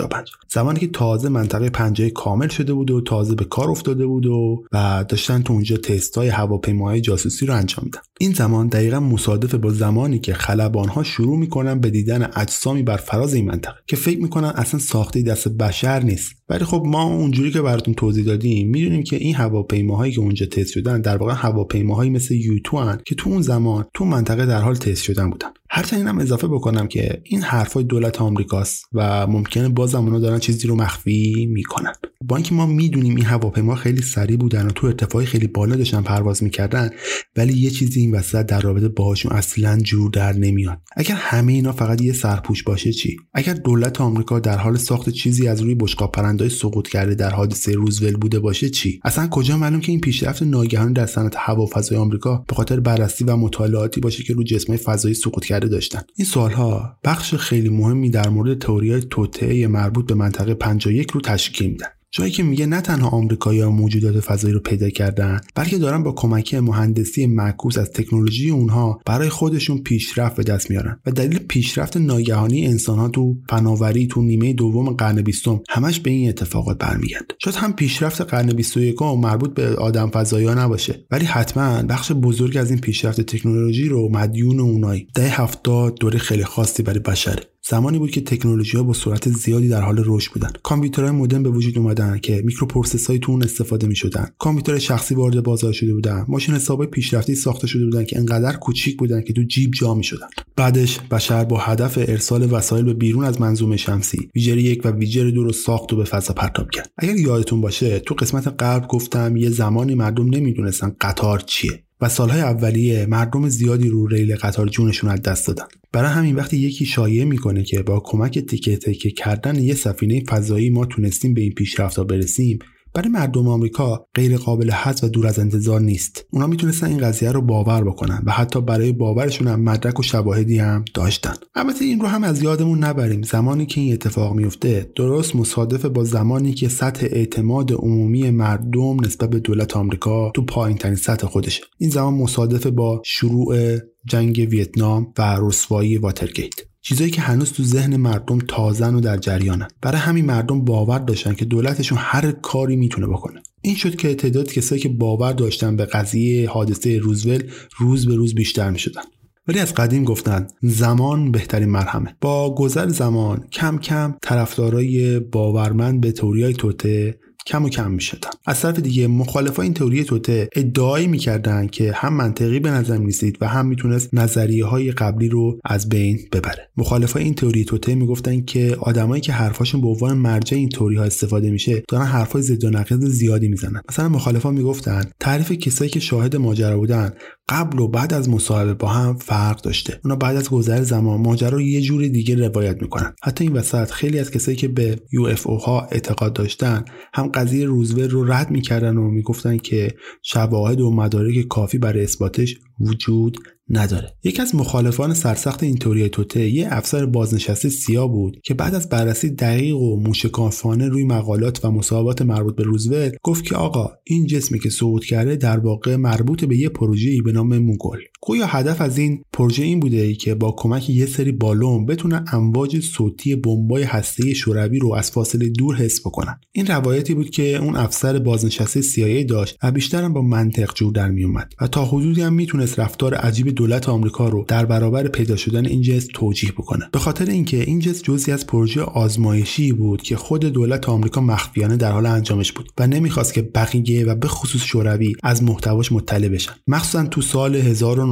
1955 زمانی که تازه منطقه 50 کامل شده بود و تازه به کار افتاده بود و, و داشتن تو اونجا تستای هواپیماهای جاسوسی رو انجام میدن. این زمان دقیقا مصادف با زمانی که خلبانها شروع می‌کنن به دیدن اجسامی بر فراز این منطقه که فکر می‌کنن اصلا ساخته دست بشر نیست. ولی خب ما اونجوری که براتون توضیح دادیم می‌دونیم که این هواپیماهایی که اونجا تست شدن در واقع هواپیماهایی مثل یوتو هن که تو اون زمان تو منطقه در حال تست شدن بودن. هرچند اینم اضافه بکنم که این حرفای دولت آمریکاست و ممکنه بازم اونا دارن چیزی رو مخفی می‌کنن. با اینکه ما می‌دونیم این هواپیما خیلی سریع بودن و تو ارتفاعی خیلی بالا داشتن پرواز می‌کردن ولی یه چیزی این وسط در رابطه باهاشون اصلا جور در نمیاد. اگر همه اینا فقط یه سرپوش باشه چی؟ اگر دولت آمریکا در حال ساخت چیزی از روی بشقاب پرندهای سقوط کرده در حادثه روزول بوده باشه چی؟ اصلا کجا معلوم که این پیشرفت ناگهانی در صنعت هوافضای آمریکا به خاطر بررسی و مطالعاتی باشه که رو جسمهای فضایی سقوط کرده داشتن. این سوالها بخش خیلی مهمی در مورد تئوریای توطئه مربوط به منطقه 51 رو تشکیل میدن. جایی که میگه نه تنها آمریکایی‌ها موجودات فضایی رو پیدا کردن بلکه دارن با کمک مهندسی معکوس از تکنولوژی اونها برای خودشون پیشرفت به دست میارن. و دلیل پیشرفت ناگهانی انسانها تو فناوری تو نیمه دوم قرن بیستم همش به این اتفاقات برمیگرده. شاید هم پیشرفت قرن 21 مربوط به آدم فضایی نباشه ولی حتما بخش بزرگ از این پیشرفت تکنولوژی رو مدیون اونایی. دهه هفتاد دوره خیلی خاصی برای بشره زمانی بود که تکنولوژی ها با سرعت زیادی در حال رشد بودن. کامپیوترهای مدرن به وجود اومدن که میکروپروسسورهای تو اون استفاده می شدن کامپیوتر شخصی وارد بازار شده بودن. ماشین حسابهای پیشرفته‌ای ساخته شده بودن که انقدر کوچیک بودن که تو جیب جا می شدن بعدش بشر با هدف ارسال وسایل به بیرون از منظومه شمسی ویجر یک و ویجر دو رو ساخت و به فضا پرتاب کرد. اگر یادتون باشه تو قسمت قبل گفتم یه زمانی مردم نمی‌دونستن قطار چیه. و سالهای اولیه مردم زیادی رو ریل قطار جونشون از دست دادن. برای همین وقتی یکی شایعه می‌کنه که با کمک تیکه تیکه کردن یه سفینه فضایی ما تونستیم به این پیشرفتها برسیم برای مردم آمریکا غیر قابل حذف و دور از انتظار نیست. اونا می‌تونستن این قضیه رو باور بکنن و حتی برای باورشون هم مدرک و شواهدی هم داشتن. البته این رو هم از یادمون نبریم. زمانی که این اتفاق میفته درست مصادف با زمانی که سطح اعتماد عمومی مردم نسبت به دولت آمریکا تو پایین ترین سطح خودشه. این زمان مصادف با شروع جنگ ویتنام و رسوایی واترگیت. چیزایی که هنوز تو ذهن مردم تازن و در جریانن. برای همین مردم باور داشتن که دولتشون هر کاری می‌تونه بکنه. این شد که تعداد کسایی که باور داشتن به قضیه حادثه روزول روز به روز بیشتر می‌شدن. ولی از قدیم گفتن زمان بهترین مرهمه با گذر زمان کم کم طرفدارای باورمند به توریای توته کم و کم می‌شدن. از طرف دیگه مخالفا این تئوری توته ادعایی می‌کردن که هم منطقی به نظر می‌رسید و هم می‌تونست نظریه های قبلی رو از بین ببره. مخالفای این تئوری توته می‌گفتن که آدمایی که حرفاشون به عنوان مرجع این تئوری ها استفاده میشه دارن حرفای ضد و نقیض زیادی می‌زنن. مثلا مخالفا می‌گفتن تعریف کسایی که شاهد ماجرا بودن قبل و بعد از مصاحبه با هم فرق داشته. اونا بعد از گذر زمان ماجرا رو یه جور دیگه روایت می‌کنن. حتی این وسط خیلی از کسایی که به UFO ها اعتقاد داشتن هم قضیه روزول رو رد می‌کردن و می‌گفتن که شواهد و مدارک کافی برای اثباتش وجود نداره. یکی از مخالفان سرسخت این توری توته یه افسر بازنشسته سیاه بود که بعد از بررسی دقیق و موشکافانه روی مقالات و مصاحبات مربوط به روزول گفت که آقا این جسمی که صعود کرده در واقع مربوط به یه پروژه‌ای به نام موگل گویا هدف از این پروژه این بوده که با کمک یه سری بالون بتونن امواج صوتی بمبای هسته شوروی رو از فاصله دور حس بکنن. این روایتی بود که اون افسر بازنشسته CIA داشت و بیشترم با منطق جور در میومد و تا حدودی هم می‌تونست رفتار عجیب دولت آمریکا رو در برابر پیدا شدن این جسم توجیه بکنه. به خاطر اینکه این جسم جزئی از پروژه آزمایشی بود که خود دولت آمریکا مخفیانه در حال انجامش بود و نمی‌خواست که بقیه و به خصوص شوروی از محتواش مطلع بشن. مخصوصا تو سال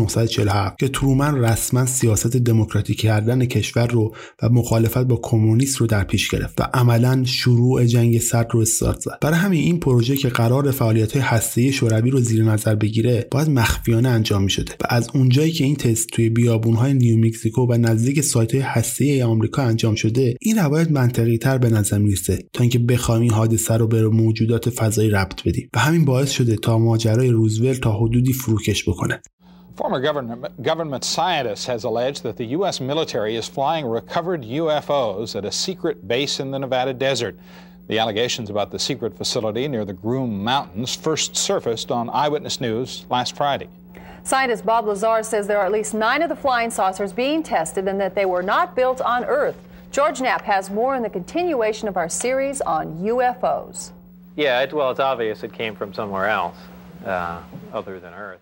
1947 که ترومن رسما سیاست دموکراتیک کردن کشور رو و مخالفت با کمونیست رو در پیش گرفت و عملا شروع جنگ سرد رو استارت زد. برای همین این پروژه که قرار فعالیت های هسته‌ای شوروی رو زیر نظر بگیره باید مخفیانه انجام می‌شده و از اونجایی که این تست توی بیابون‌های نیو مکزیکو و نزدیک سایت‌های هسته‌ای آمریکا انجام شده این روایت منطقی تر به نظر می‌رسه تا اینکه بخوایم این حادثه رو به موجودات فضایی ربط بدیم و همین باعث شده تا ماجرای روزولت تا حدودی فروکش بکنه. Former government, government scientist has alleged that the U.S. military is flying recovered UFOs at a secret base in the Nevada desert. The allegations about the secret facility near the Groom Mountains first surfaced on Eyewitness News last Friday. Scientist Bob Lazar says there are at least nine of the flying saucers being tested and that they were not built on Earth. George Knapp has more in the continuation of our series on UFOs. Yeah, it, well, it's obvious it came from somewhere else uh, other than Earth.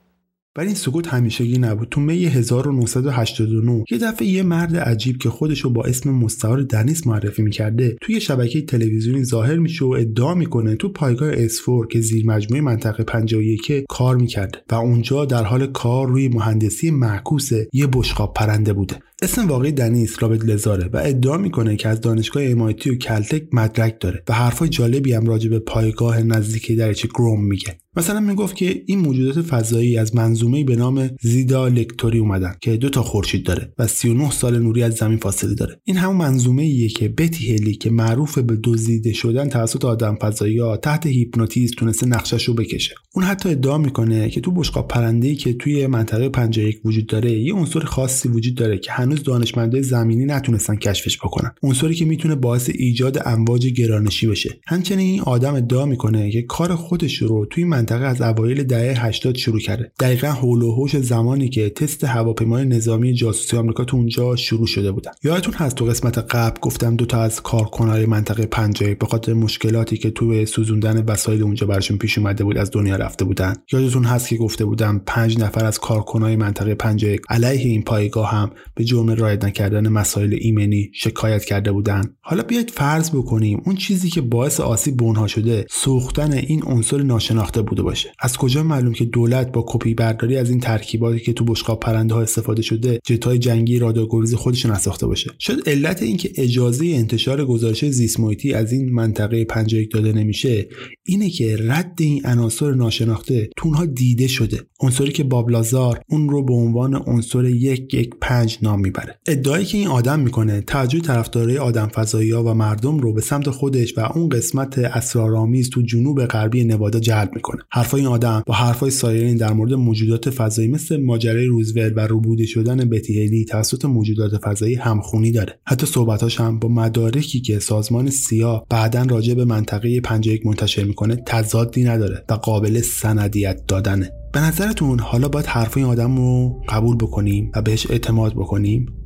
ولی این سکوت همیشگی نبود. تو می 1989 یه دفعه یه مرد عجیب که خودشو با اسم مستعار دنیس معرفی می‌کرده توی شبکه تلویزیونی ظاهر میشه و ادعا می‌کنه تو پایگاه اسفور که زیر مجموعه منطقه 51 کار می‌کرده و اونجا در حال کار روی مهندسی معکوس یه بشقاب پرنده بوده. اسم واقعی دنیس رابط لزاره و ادعا می‌کنه که از دانشگاه امایتی و کلتک مدرک داره و حرفای جالبی هم راجع به پایگاه نزدیک دریچه گروم میگه. مثلا می‌گفت که این موجودات فضایی از منظومه به نام زیدا لکتوری اومدن که دو تا خورشید داره و 39 سال نوری از زمین فاصله داره. این همون منظومه ایه که بتی هلی که معروف به دزدیده شدن توسط آدم فضایی ها تحت هیپنوتیزم تونسته نقشش رو بکشه. اون حتی ادعا می‌کنه که تو بشقاب پرنده‌ای که توی منطقه 51 وجود داره یه عنصر خاصی وجود داره که هنوز دانشمندای زمینی نتونستن کشفش بکنن. عنصری که می‌تونه باعث ایجاد امواج گرانشی بشه. همچنین این آدم ادعا می‌کنه که کار خودش رو توی منطقه از اوایل دهه 80 شروع کرده. دقیقا حوش زمانی که تست هواپیمای نظامی جاسوسی آمریکا تو اونجا شروع شده بودن. یادتون هست تو قسمت قبل گفتم دو تا از کارکنای منطقه 51 به خاطر مشکلاتی که توی سوزوندن وسایل اونجا براشون پیش اومده بود از دنیا رفته بودن. یادتون هست که گفته بودم پنج نفر از کارکنای منطقه 51 علیه این پایگاه هم به جرم رعایت نکردن مسائل ایمنی شکایت کرده بودن. حالا بیاید فرض بکنیم اون چیزی که باعث آسیب به اونها شده سوختن این عنصر ناشناخته بوده باشه. از کجا معلوم که دولت با کپی برداری از این ترکیباتی که تو بشقاب پرنده ها استفاده شده جتای جنگی رادارگریزی خودش نساخته باشه؟ شاید علت اینکه اجازه انتشار گزارش زیست از این منطقه 51 داده نمیشه اینه که رد این عناصر ناشناخته تو اونها دیده شده. عنصری که بابلازار اون رو به عنوان عنصر یک یک پنج نام می‌بره. ادعایی که این آدم می‌کنه توجه طرفدارای آدم فضایی ها و مردم رو به سمت خودش و اون قسمت اسرارآمیز تو جنوب غربی نوادا جلب می‌کنه. حرفای این آدم با حرفای سایرین در مورد موجودات فضایی مثل ماجرای روزولت و روبوده شدن بتی هیلی توسط موجودات فضایی همخونی داره. حتی صحبتاش هم با مدارکی که سازمان سیا بعدا راجع به منطقه 51 منتشر می‌کنه تضادی نداره و قابل سندیت دادنه. به نظرتون حالا باید حرف این آدم رو قبول بکنیم و بهش اعتماد بکنیم؟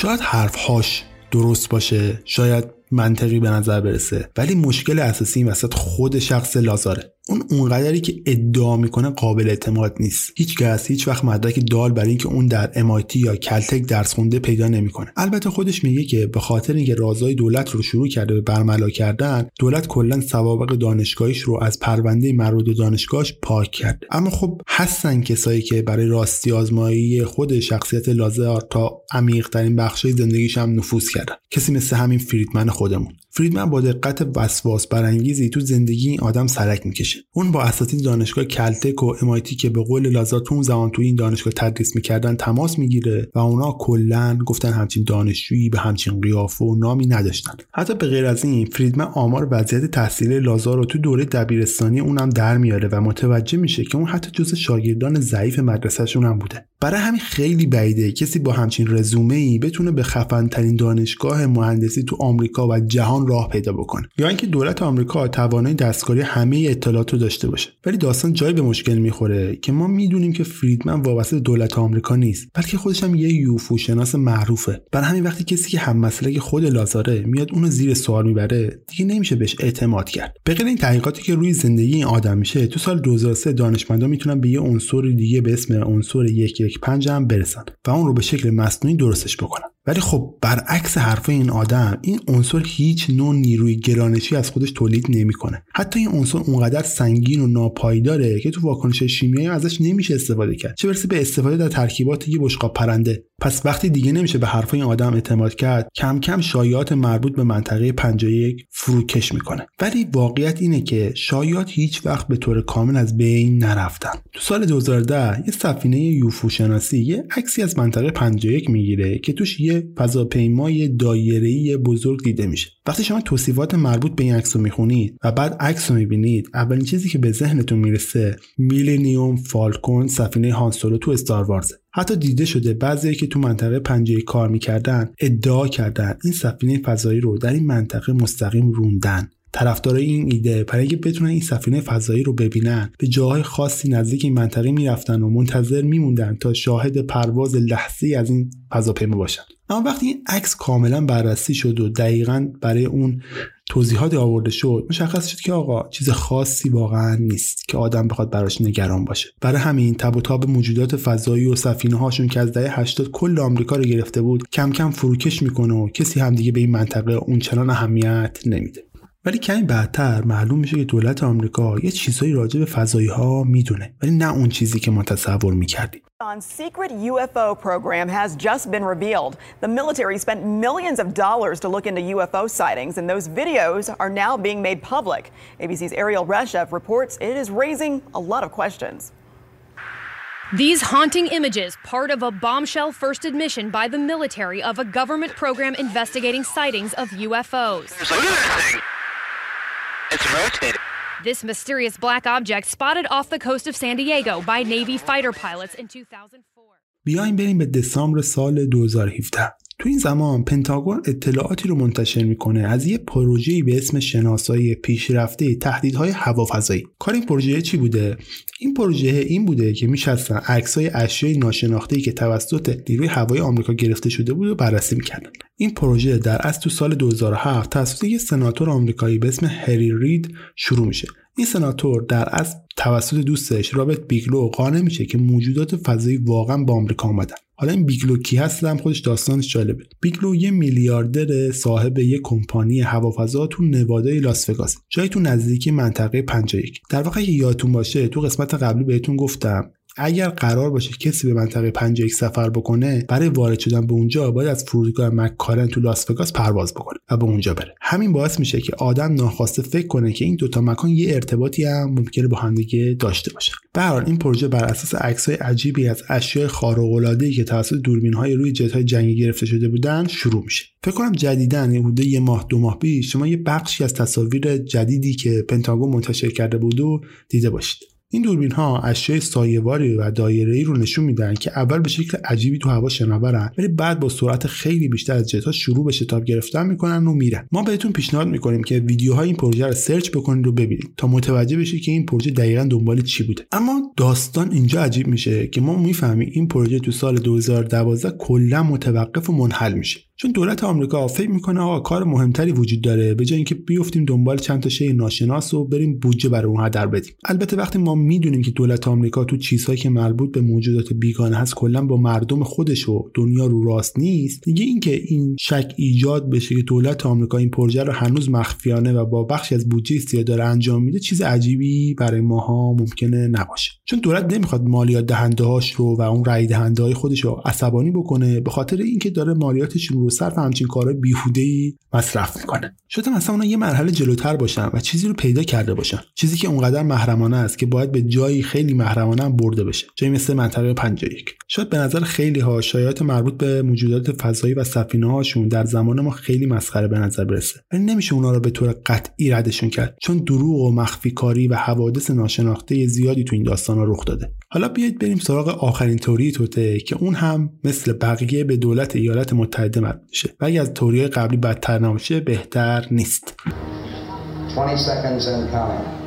شاید حرفهاش درست باشه شاید منطقی به نظر برسه ولی مشکل اساسی این وسط خود شخص لازاره. اون اونقدری که ادعا می‌کنه قابل اعتماد نیست. هیچ کس هیچ وقت مدرک دال برای اینکه اون در MIT یا کلتک درس خونده پیدا نمی‌کنه. البته خودش میگه که به خاطر اینکه رازهای دولت رو شروع کرده به برملا کردن دولت کلا سوابق دانشگاهیش رو از پرونده مربوط دانشگاهش پاک کرده. اما خب هستن کسایی که برای راستی آزمایی خود شخصیت لازر تا عمیقترین بخشای زندگیش هم نفوذ کردن. کسی مثل همین فریدمن خودمون. فریدمن با دقت وسواس برانگیزی تو زندگی این آدم سرک می‌کشه. اون با اساتید دانشگاه کلتک و امایتی که به قول لازار تو اون زمان تو این دانشگاه تدریس می‌کردن تماس می‌گیره و اونا کلا گفتن همچین دانشجویی به همچین قیافه و نامی نداشتن. حتی به غیر از این فریدمن آمار وضعیت تحصیلی لازار رو تو دوره دبیرستانی اونم در میاره و متوجه میشه که اون حتی جز شاگردان ضعیف مدرسهشون هم بوده. برای همین خیلی بعیده کسی با همچین رزومه ای بتونه به خفن ترین دانشگاه مهندسی تو آمریکا و جهان راه پیدا بکنه. یا اینکه دولت آمریکا توانایی دستکاری همه اطلاعات رو داشته باشه. ولی داستان جایی به مشکل می‌خوره که ما می‌دونیم که فریدمن وابسته دولت آمریکا نیست بلکه خودش هم یه یوفو شناس معروفه. برای همین وقتی کسی که هم مسئله خود لازاره میاد اونو زیر سوال می‌بره دیگه نمیشه بهش اعتماد کرد. به این تحقیقاتی که روی زندگی این آدم میشه تو سال 2003 دانشمندان می‌تونن به یه عنصر دیگه به اسم عنصر یک یک پنج هم برسن و اون رو به شکل مصنوعی درستش بکنن. ولی خب برعکس حرف این آدم این عنصر هیچ نوع نیروی گرانشی از خودش تولید نمی‌کنه. حتی این عنصر اونقدر سنگین و ناپایداره که تو واکنش شیمیایی ازش نمیشه استفاده کرد. چه برسه به استفاده در ترکیبات یه بشقاب پرنده پس وقتی دیگه نمیشه به حرف این آدم اعتماد کرد کم کم شایعات مربوط به منطقه 51 فروکش می‌کنه. ولی واقعیت اینه که شایعات هیچ وقت به طور کامل از بین نرفتن. تو سال 2010 یه سفینه یوفو شناسی یه عکسی از منطقه 51 می‌گیره که توش یه فضاپیمای دایره‌ای بزرگ دیده میشه. وقتی شما توصیفات مربوط به این عکس رو می‌خونید و بعد عکس رو می‌بینید اولین چیزی که به ذهنتون می‌رسه میلینیوم فالکون سفینه هانسولو تو استار وارزه. حتی دیده شده بعضی که تو منطقه پنجه کار می‌کردن ادعا کردن این سفینه فضایی رو در این منطقه مستقیم روندن. طرفدارای این ایده برای اینکه بتونن این سفینه فضایی رو ببینن به جاهای خاصی نزدیک این منطقه می‌رفتن و منتظر میموندن تا شاهد پرواز لحظه از این فضاپیما باشن. اما وقتی این عکس کاملا بررسی شد و دقیقا برای اون توضیحات آورده شد مشخص شد که آقا چیز خاصی واقعا نیست که آدم بخواد براش نگران باشه. برای همین تب و تاب موجودات فضایی و سفینه هاشون که از دهه 80 کل آمریکا رو گرفته بود کم کم فروکش می‌کنه و کسی همدیگه به این منطقه اونچنان اهمیت نمیده. ولی کمی بعدتر معلوم میشه که دولت آمریکا یه چیزایی راجع به فضایی ها میدونه ولی نه اون چیزی که ما تصور میکردیم On secret UFO program has just been revealed. The military spent millions of dollars to look into UFO sightings, and those videos are now being made public. ABC's Ariel Reshev reports it is raising a lot of questions. These haunting images, part of a bombshell first admission by the military of a government program investigating sightings of UFOs. It's rotating. This mysterious black object spotted off the coast of San Diego by Navy fighter pilots in 2004. بیایم بریم به دسامبر سال 2017 تو این زمان پنتاگون اطلاعاتی رو منتشر می‌کنه از یه پروژه‌ای به اسم شناسایی پیشرفته تهدیدهای هوافضایی. کار این پروژه چی بوده؟ این پروژه این بوده که میشستن عکسای اشیای ناشناخته‌ای که توسط نیروی هوایی آمریکا گرفته شده بود و بررسی می‌کردن. این پروژه در اصل تو سال 2007 توسط یک سناتور آمریکایی به اسم هری رید شروع میشه. این سناتور در اصل توسط دوستش رابرت بیگلو قانع میشه که موجودات فضایی واقعا به آمریکا آمدن. حالا این بیگلو کی هست؟ هم خودش داستانش جالبه. بیگلو یه میلیاردر صاحب یه کمپانی هوافضا تو نوادای لاس وگاس. جایی تو نزدیکی منطقه 51 در واقع یادتون باشه تو قسمت قبلی بهتون گفتم اگر قرار باشه کسی به منطقه 51 سفر بکنه برای وارد شدن به اونجا باید از فرودگاه مکارن تو لاس وگاس پرواز بکنه و به اونجا بره. همین باعث میشه که آدم ناخواسته فکر کنه که این دوتا مکان یه ارتباطی هم ممکنه با همدیگه داشته باشه. به هر این پروژه بر اساس عکسای عجیبی از اشیاء خارق که توسط دوربین‌های روی جت‌های جنگی گرفته شده بودن شروع میشه. فکر کنم جدیدن حدود یه ماه دو ماه پیش شما یه بخشی از تصاویر جدیدی که پنتاگون منتشر کرده بود و دیده باشید. این دوربین ها اشیاء سایه‌واری و دایره‌ای رو نشون میدن که اول به شکل عجیبی تو هوا شناورن ولی بعد با سرعت خیلی بیشتر از جت شروع به شتاب گرفتن می‌کنن و میرن. ما بهتون پیشنهاد می‌کنیم که ویدیوهای این پروژه رو سرچ بکنید و ببینید تا متوجه بشید که این پروژه دقیقا دنبال چی بوده. اما داستان اینجا عجیب میشه که ما می‌فهمیم این پروژه تو سال 2012 کلا متوقف و منحل میشه. چون دولت آمریکا فکر می‌کنه آقا کار مهمتری وجود داره به جای اینکه بیفتیم دنبال چند تا شی ناشناس و بریم بودجه برای اونها در بدیم. البته وقتی ما می‌دونیم که دولت آمریکا تو چیزهایی که مربوط به موجودات بیگانه هست کلا با مردم خودش و دنیا رو راست نیست دیگه اینکه این شک ایجاد بشه که دولت آمریکا این پروژه رو هنوز مخفیانه و با بخشی از بودجه استیا داره انجام میده چیز عجیبی برای ماها ممکنه نباشه. چون دولت نمی‌خواد مالیات دهنده هاش رو و اون رای دهنده های خودش رو عصبانی بکنه به خاطر اینکه داره مالیاتش رو صرف همچین کارهای بیهوده ای مصرف می‌کنه. شاید مثلا اونا یه مرحله جلوتر باشن و چیزی رو پیدا کرده باشن. چیزی که اونقدر محرمانه است که باید به جایی خیلی محرمانه برده بشه. جایی مثل منطقه 51 شاید به نظر خیلی ها شایعات مربوط به موجودات فضایی و سفینه هاشون در زمان ما خیلی مسخره به نظر برسه. ولی نمیشه اونا رو به طور قطعی ردشون کرد چون دروغ و مخفی کاری و حوادث ناشناخته زیادی تو این داستان رخ داده. حالا بیایید بریم سراغ آخرین توری توته که اون هم مثل بقیه به دولت ایالات متحده مربوط میشه و از توری قبلی بدتر نباشه بهتر نیست. 20 seconds and counting.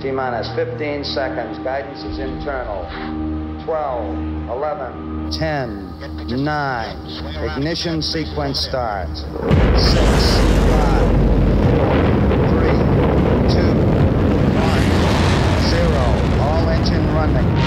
T minus 15 seconds. Guidance is internal. 12, 11, 10, 9. Ignition sequence starts. 6, 5, 4, 3, 2, 1, 0. All engine running.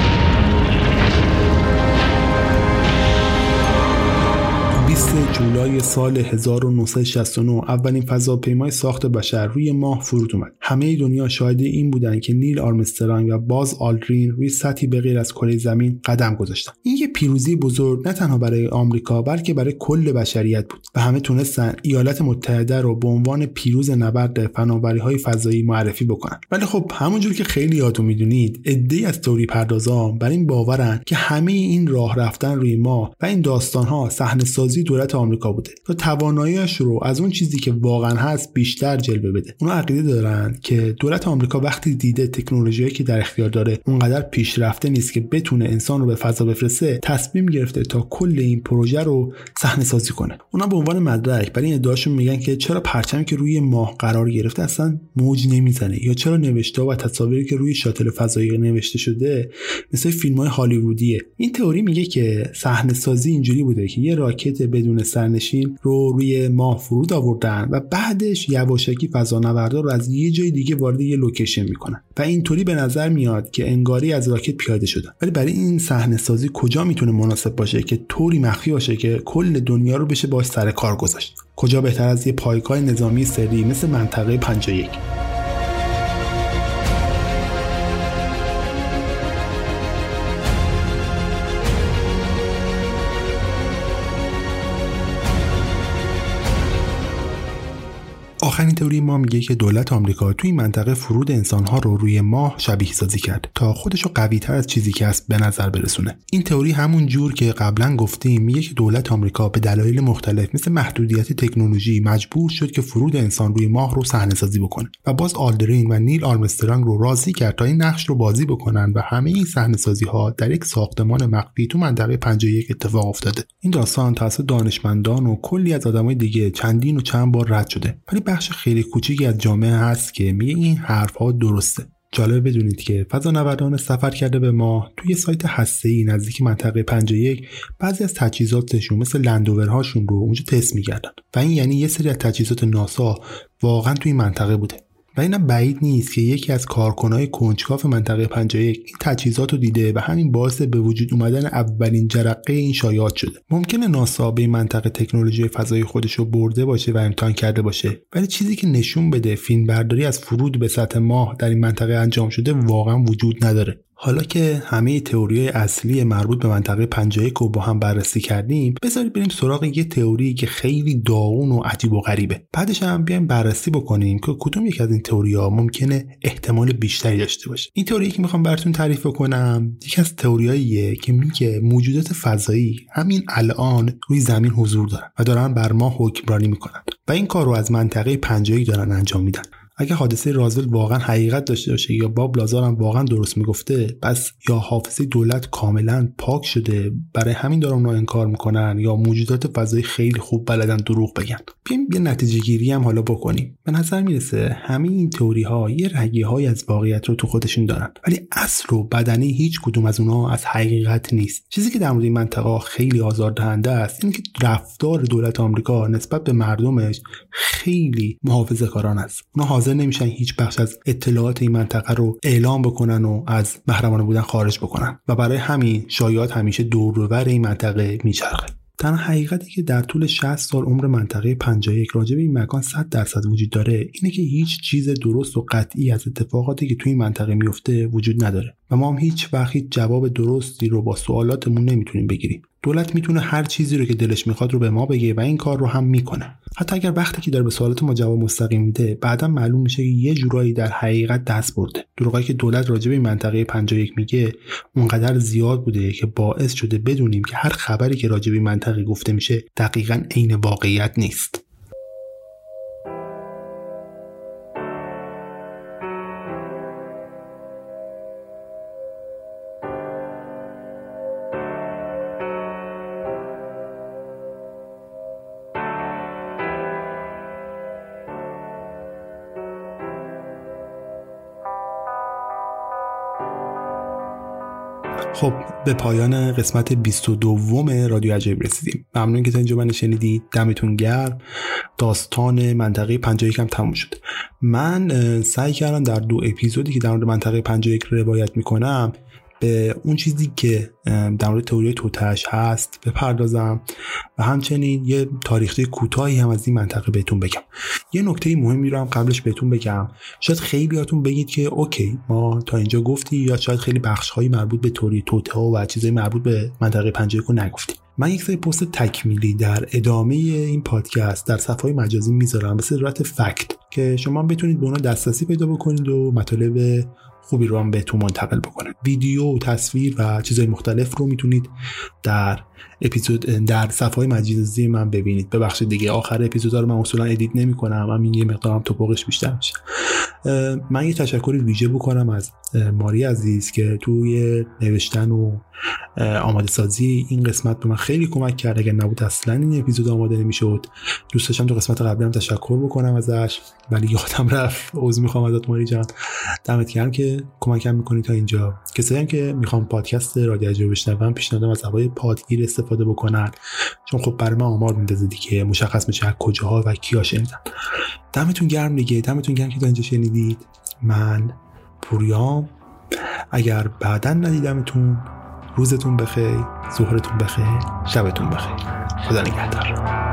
20 جولای سال 1969 اولین فضاپیمای ساخت بشر روی ماه فرود اومد. همه دنیا شاهد این بودن که نیل آرمسترانگ و باز آلدرین روی سطحی به غیر از کره زمین قدم گذاشتن. این یه پیروزی بزرگ نه تنها برای آمریکا بلکه برای کل بشریت بود و همه تونستن ایالات متحده رو به عنوان پیروز نبرد فناوری های فضایی معرفی بکنن. ولی خب همونجور که خیلی یادتون می‌دونید عده‌ای از توری پردازان بر این باورن که همه این راه رفتن روی ماه و این داستان ها صحنه سازی دولت آمریکا بوده. تا تواناییش رو از اون چیزی که واقعا هست بیشتر جلوه بده. اونا عقیده دارن که دولت آمریکا وقتی دیده تکنولوژی که در اختیار داره اونقدر پیشرفته نیست که بتونه انسان رو به فضا بفرسته تصمیم گرفته تا کل این پروژه رو صحنه سازی کنه. اونا به عنوان مدرک برای این ادعاشون میگن که چرا پرچمی که روی ماه قرار گرفته اصلا موج نمی‌زنه؟ یا چرا نوشته و تصاویری که روی شاتل فضایی نوشته شده مثل فیلم های هالیوودیه؟ این تئوری میگه که صحنه سازی اینجوری بوده که یه راکت بدون سرنشین رو روی ماه فرود آوردن و بعدش یواشکی فضانوردا رو از یه جای دیگه وارد یه لوکیشن می‌کنن. و اینطوری به نظر میاد که انگاری از راکت پیاده شدن. ولی برای این صحنه سازی کجا می‌تونه مناسب باشه که طوری مخفی باشه که کل دنیا رو بشه باش سر کار گذاشت؟ کجا بهتر از یه پایگاه نظامی سری مثل منطقه 51 آخرین تئوری ما میگه که دولت آمریکا توی این منطقه فرود انسانها رو روی ماه شبیه سازی کرد تا خودش رو قوی تر از چیزی که هست به نظر برسونه. این تئوری همون جور که قبلا گفتیم میگه که دولت آمریکا به دلایل مختلف مثل محدودیت تکنولوژی مجبور شد که فرود انسان روی ماه رو صحنه سازی بکنه و باز آلدرین و نیل آرمسترانگ رو راضی کرد تا این نقش رو بازی بکنن و همه این صحنه سازی ها در یک ساختمان مخفی تو منطقه 51 اتفاق افتاده. این داستان توسط دانشمندان و کلی از آدمای دیگه چندین و چند بار رد شده. ولی بخش خیلی کوچیکی از جامعه هست که میگه این حرف ها درسته. جالب بدونید که فضانوردان سفر کرده به ما توی سایت هسته نزدیک منطقه 51 بعضی از تجهیزاتشون مثل لندوورهاشون رو اونجا تست می‌کردن. و این یعنی یه سری از تجهیزات ناسا واقعا توی منطقه بوده. و اینم بعید نیست که یکی از کارکنای کنجکاف منطقه 51 این تجهیزات رو دیده و همین باعث به وجود اومدن اولین جرقه این شایعات شده. ممکنه ناسا به این منطقه تکنولوژی فضایی خودش رو برده باشه و امتحان کرده باشه ولی چیزی که نشون بده فیلم برداری از فرود به سطح ماه در این منطقه انجام شده واقعا وجود نداره. حالا که همه تئوری اصلی مربوط به منطقه 51 رو با هم بررسی کردیم بذارید بریم سراغ یه تئوری که خیلی داغون و عجیب و غریبه. بعدش هم بیایم بررسی بکنیم که کدوم یک از این تئوری ها ممکنه احتمال بیشتری داشته باشه. این تئوری که می‌خوام براتون تعریف بکنم یکی از تئوریاییه که میگه موجودات فضایی همین الان روی زمین حضور دارن و دارن بر ما حکمرانی می‌کنن و این کار رو از منطقه 51 دارن انجام میدن. اگه حادثه رازول واقعا حقیقت داشته باشه یا باب لازار هم واقعا درست می‌گفته پس یا حافظه دولت کاملا پاک شده برای همین دارن اونا انکار می‌کنن یا موجودات فضایی خیلی خوب بلدن دروغ بگن. بیایم یه نتیجه گیری هم حالا بکنیم. به نظر می‌رسه همه این تئوری ها یه رگی های از واقعیت رو تو خودشون دارن. ولی اصل و بدنی هیچ کدوم از اونها از حقیقت نیست. چیزی که در مورد این منطقه خیلی آزاردهنده است اینه که رفتار دولت آمریکا نسبت به مردمش خیلی محافظه کاران است اونها حاضر نمیشن هیچ بخش از اطلاعات این منطقه رو اعلام بکنن و از محرمانه بودن خارج بکنن. و برای همین شایعات همیشه دور این منطقه میچرخه. تنها حقیقتی که در طول 60 سال عمر منطقه 51 راجع این مکان 100 درصد وجود داره اینه که هیچ چیز درست و قطعی از اتفاقاتی که توی این منطقه میفته وجود نداره. و ما هم هیچ وقت جواب درستی رو با سوالاتمون نمی‌تونیم بگیریم. دولت می‌تونه هر چیزی رو که دلش می‌خواد رو به ما بگه و این کار رو هم می‌کنه. حتی اگر وقتی که داره به سوالات ما جواب مستقیم میده بعدا معلوم میشه که یه جورایی در حقیقت دست برده. دروغایی که دولت راجع به منطقه 51 میگه اونقدر زیاد بوده که باعث شده بدونیم که هر خبری که راجع به منطقه گفته میشه دقیقا عین واقعیت نیست. خب به پایان قسمت 22 رادیو عجیب رسیدیم. ممنون که تا اینجا من شنیدید دمتون گرم. داستان منطقه 51 هم تموم شد. من سعی کردم در دو اپیزودی که در مورد منطقه 51 روایت می‌کنم به اون چیزی که در مورد تئوری توتش هست بپردازم و همچنین یه تاریخی کوتاهی هم از این منطقه بهتون بگم. یه نکته مهمی رو هم قبلش بهتون بگم. شاید خیلیاتون بگید که OK ما تا اینجا گفتی یا شاید خیلی بخشهایی مربوط به تئوری توطئه و چیزایی مربوط به منطقه پنجاه و یک رو نگفتی. من یک سری پست تکمیلی در ادامه این پادکست در صفحه مجازی می‌ذارم به صورت fact که شما بتونید به اونا دسترسی پیدا بکنید و مطالب خوبی رو هم بهتون منتقل بکنه ویدیو و تصویر و چیزهای مختلف رو می‌تونید در اپیزود در صفحه مجازی من ببینید. ببخشید دیگه آخر اپیزودها رو من اصولا edit نمی کنم همین یه مقدارم تپقش بیشتر میشه. من یه تشکری ویژه بکنم از ماری عزیز که توی نوشتن و آماده سازی این قسمت به من خیلی کمک کرد. اگر نبود اصلا این اپیزود آماده نمی‌شد. دوست داشتم تو قسمت قبلی هم تشکر بکنم ازش. ولی یادم رفت عذر می‌خوام ازت ماری جان. دمت گرم که کمکم می‌کنی تا اینجا. کسایی هم که می‌خوام پادکست رادیو بشنوم پیشنهادم از هوای پادگیر استفاده بکنن. چون خب برای من آمار میندازه دیگه. مشخص میشه کجاها و کیا شنیدن. دمتون گرم دیگه. دمتون گرم که تا اینجا شنیدید. من پوریام. اگر بعدا ندیدمتون روزتون بخیر ظهرتون بخیر شبتون بخیر. خدا نگهدار.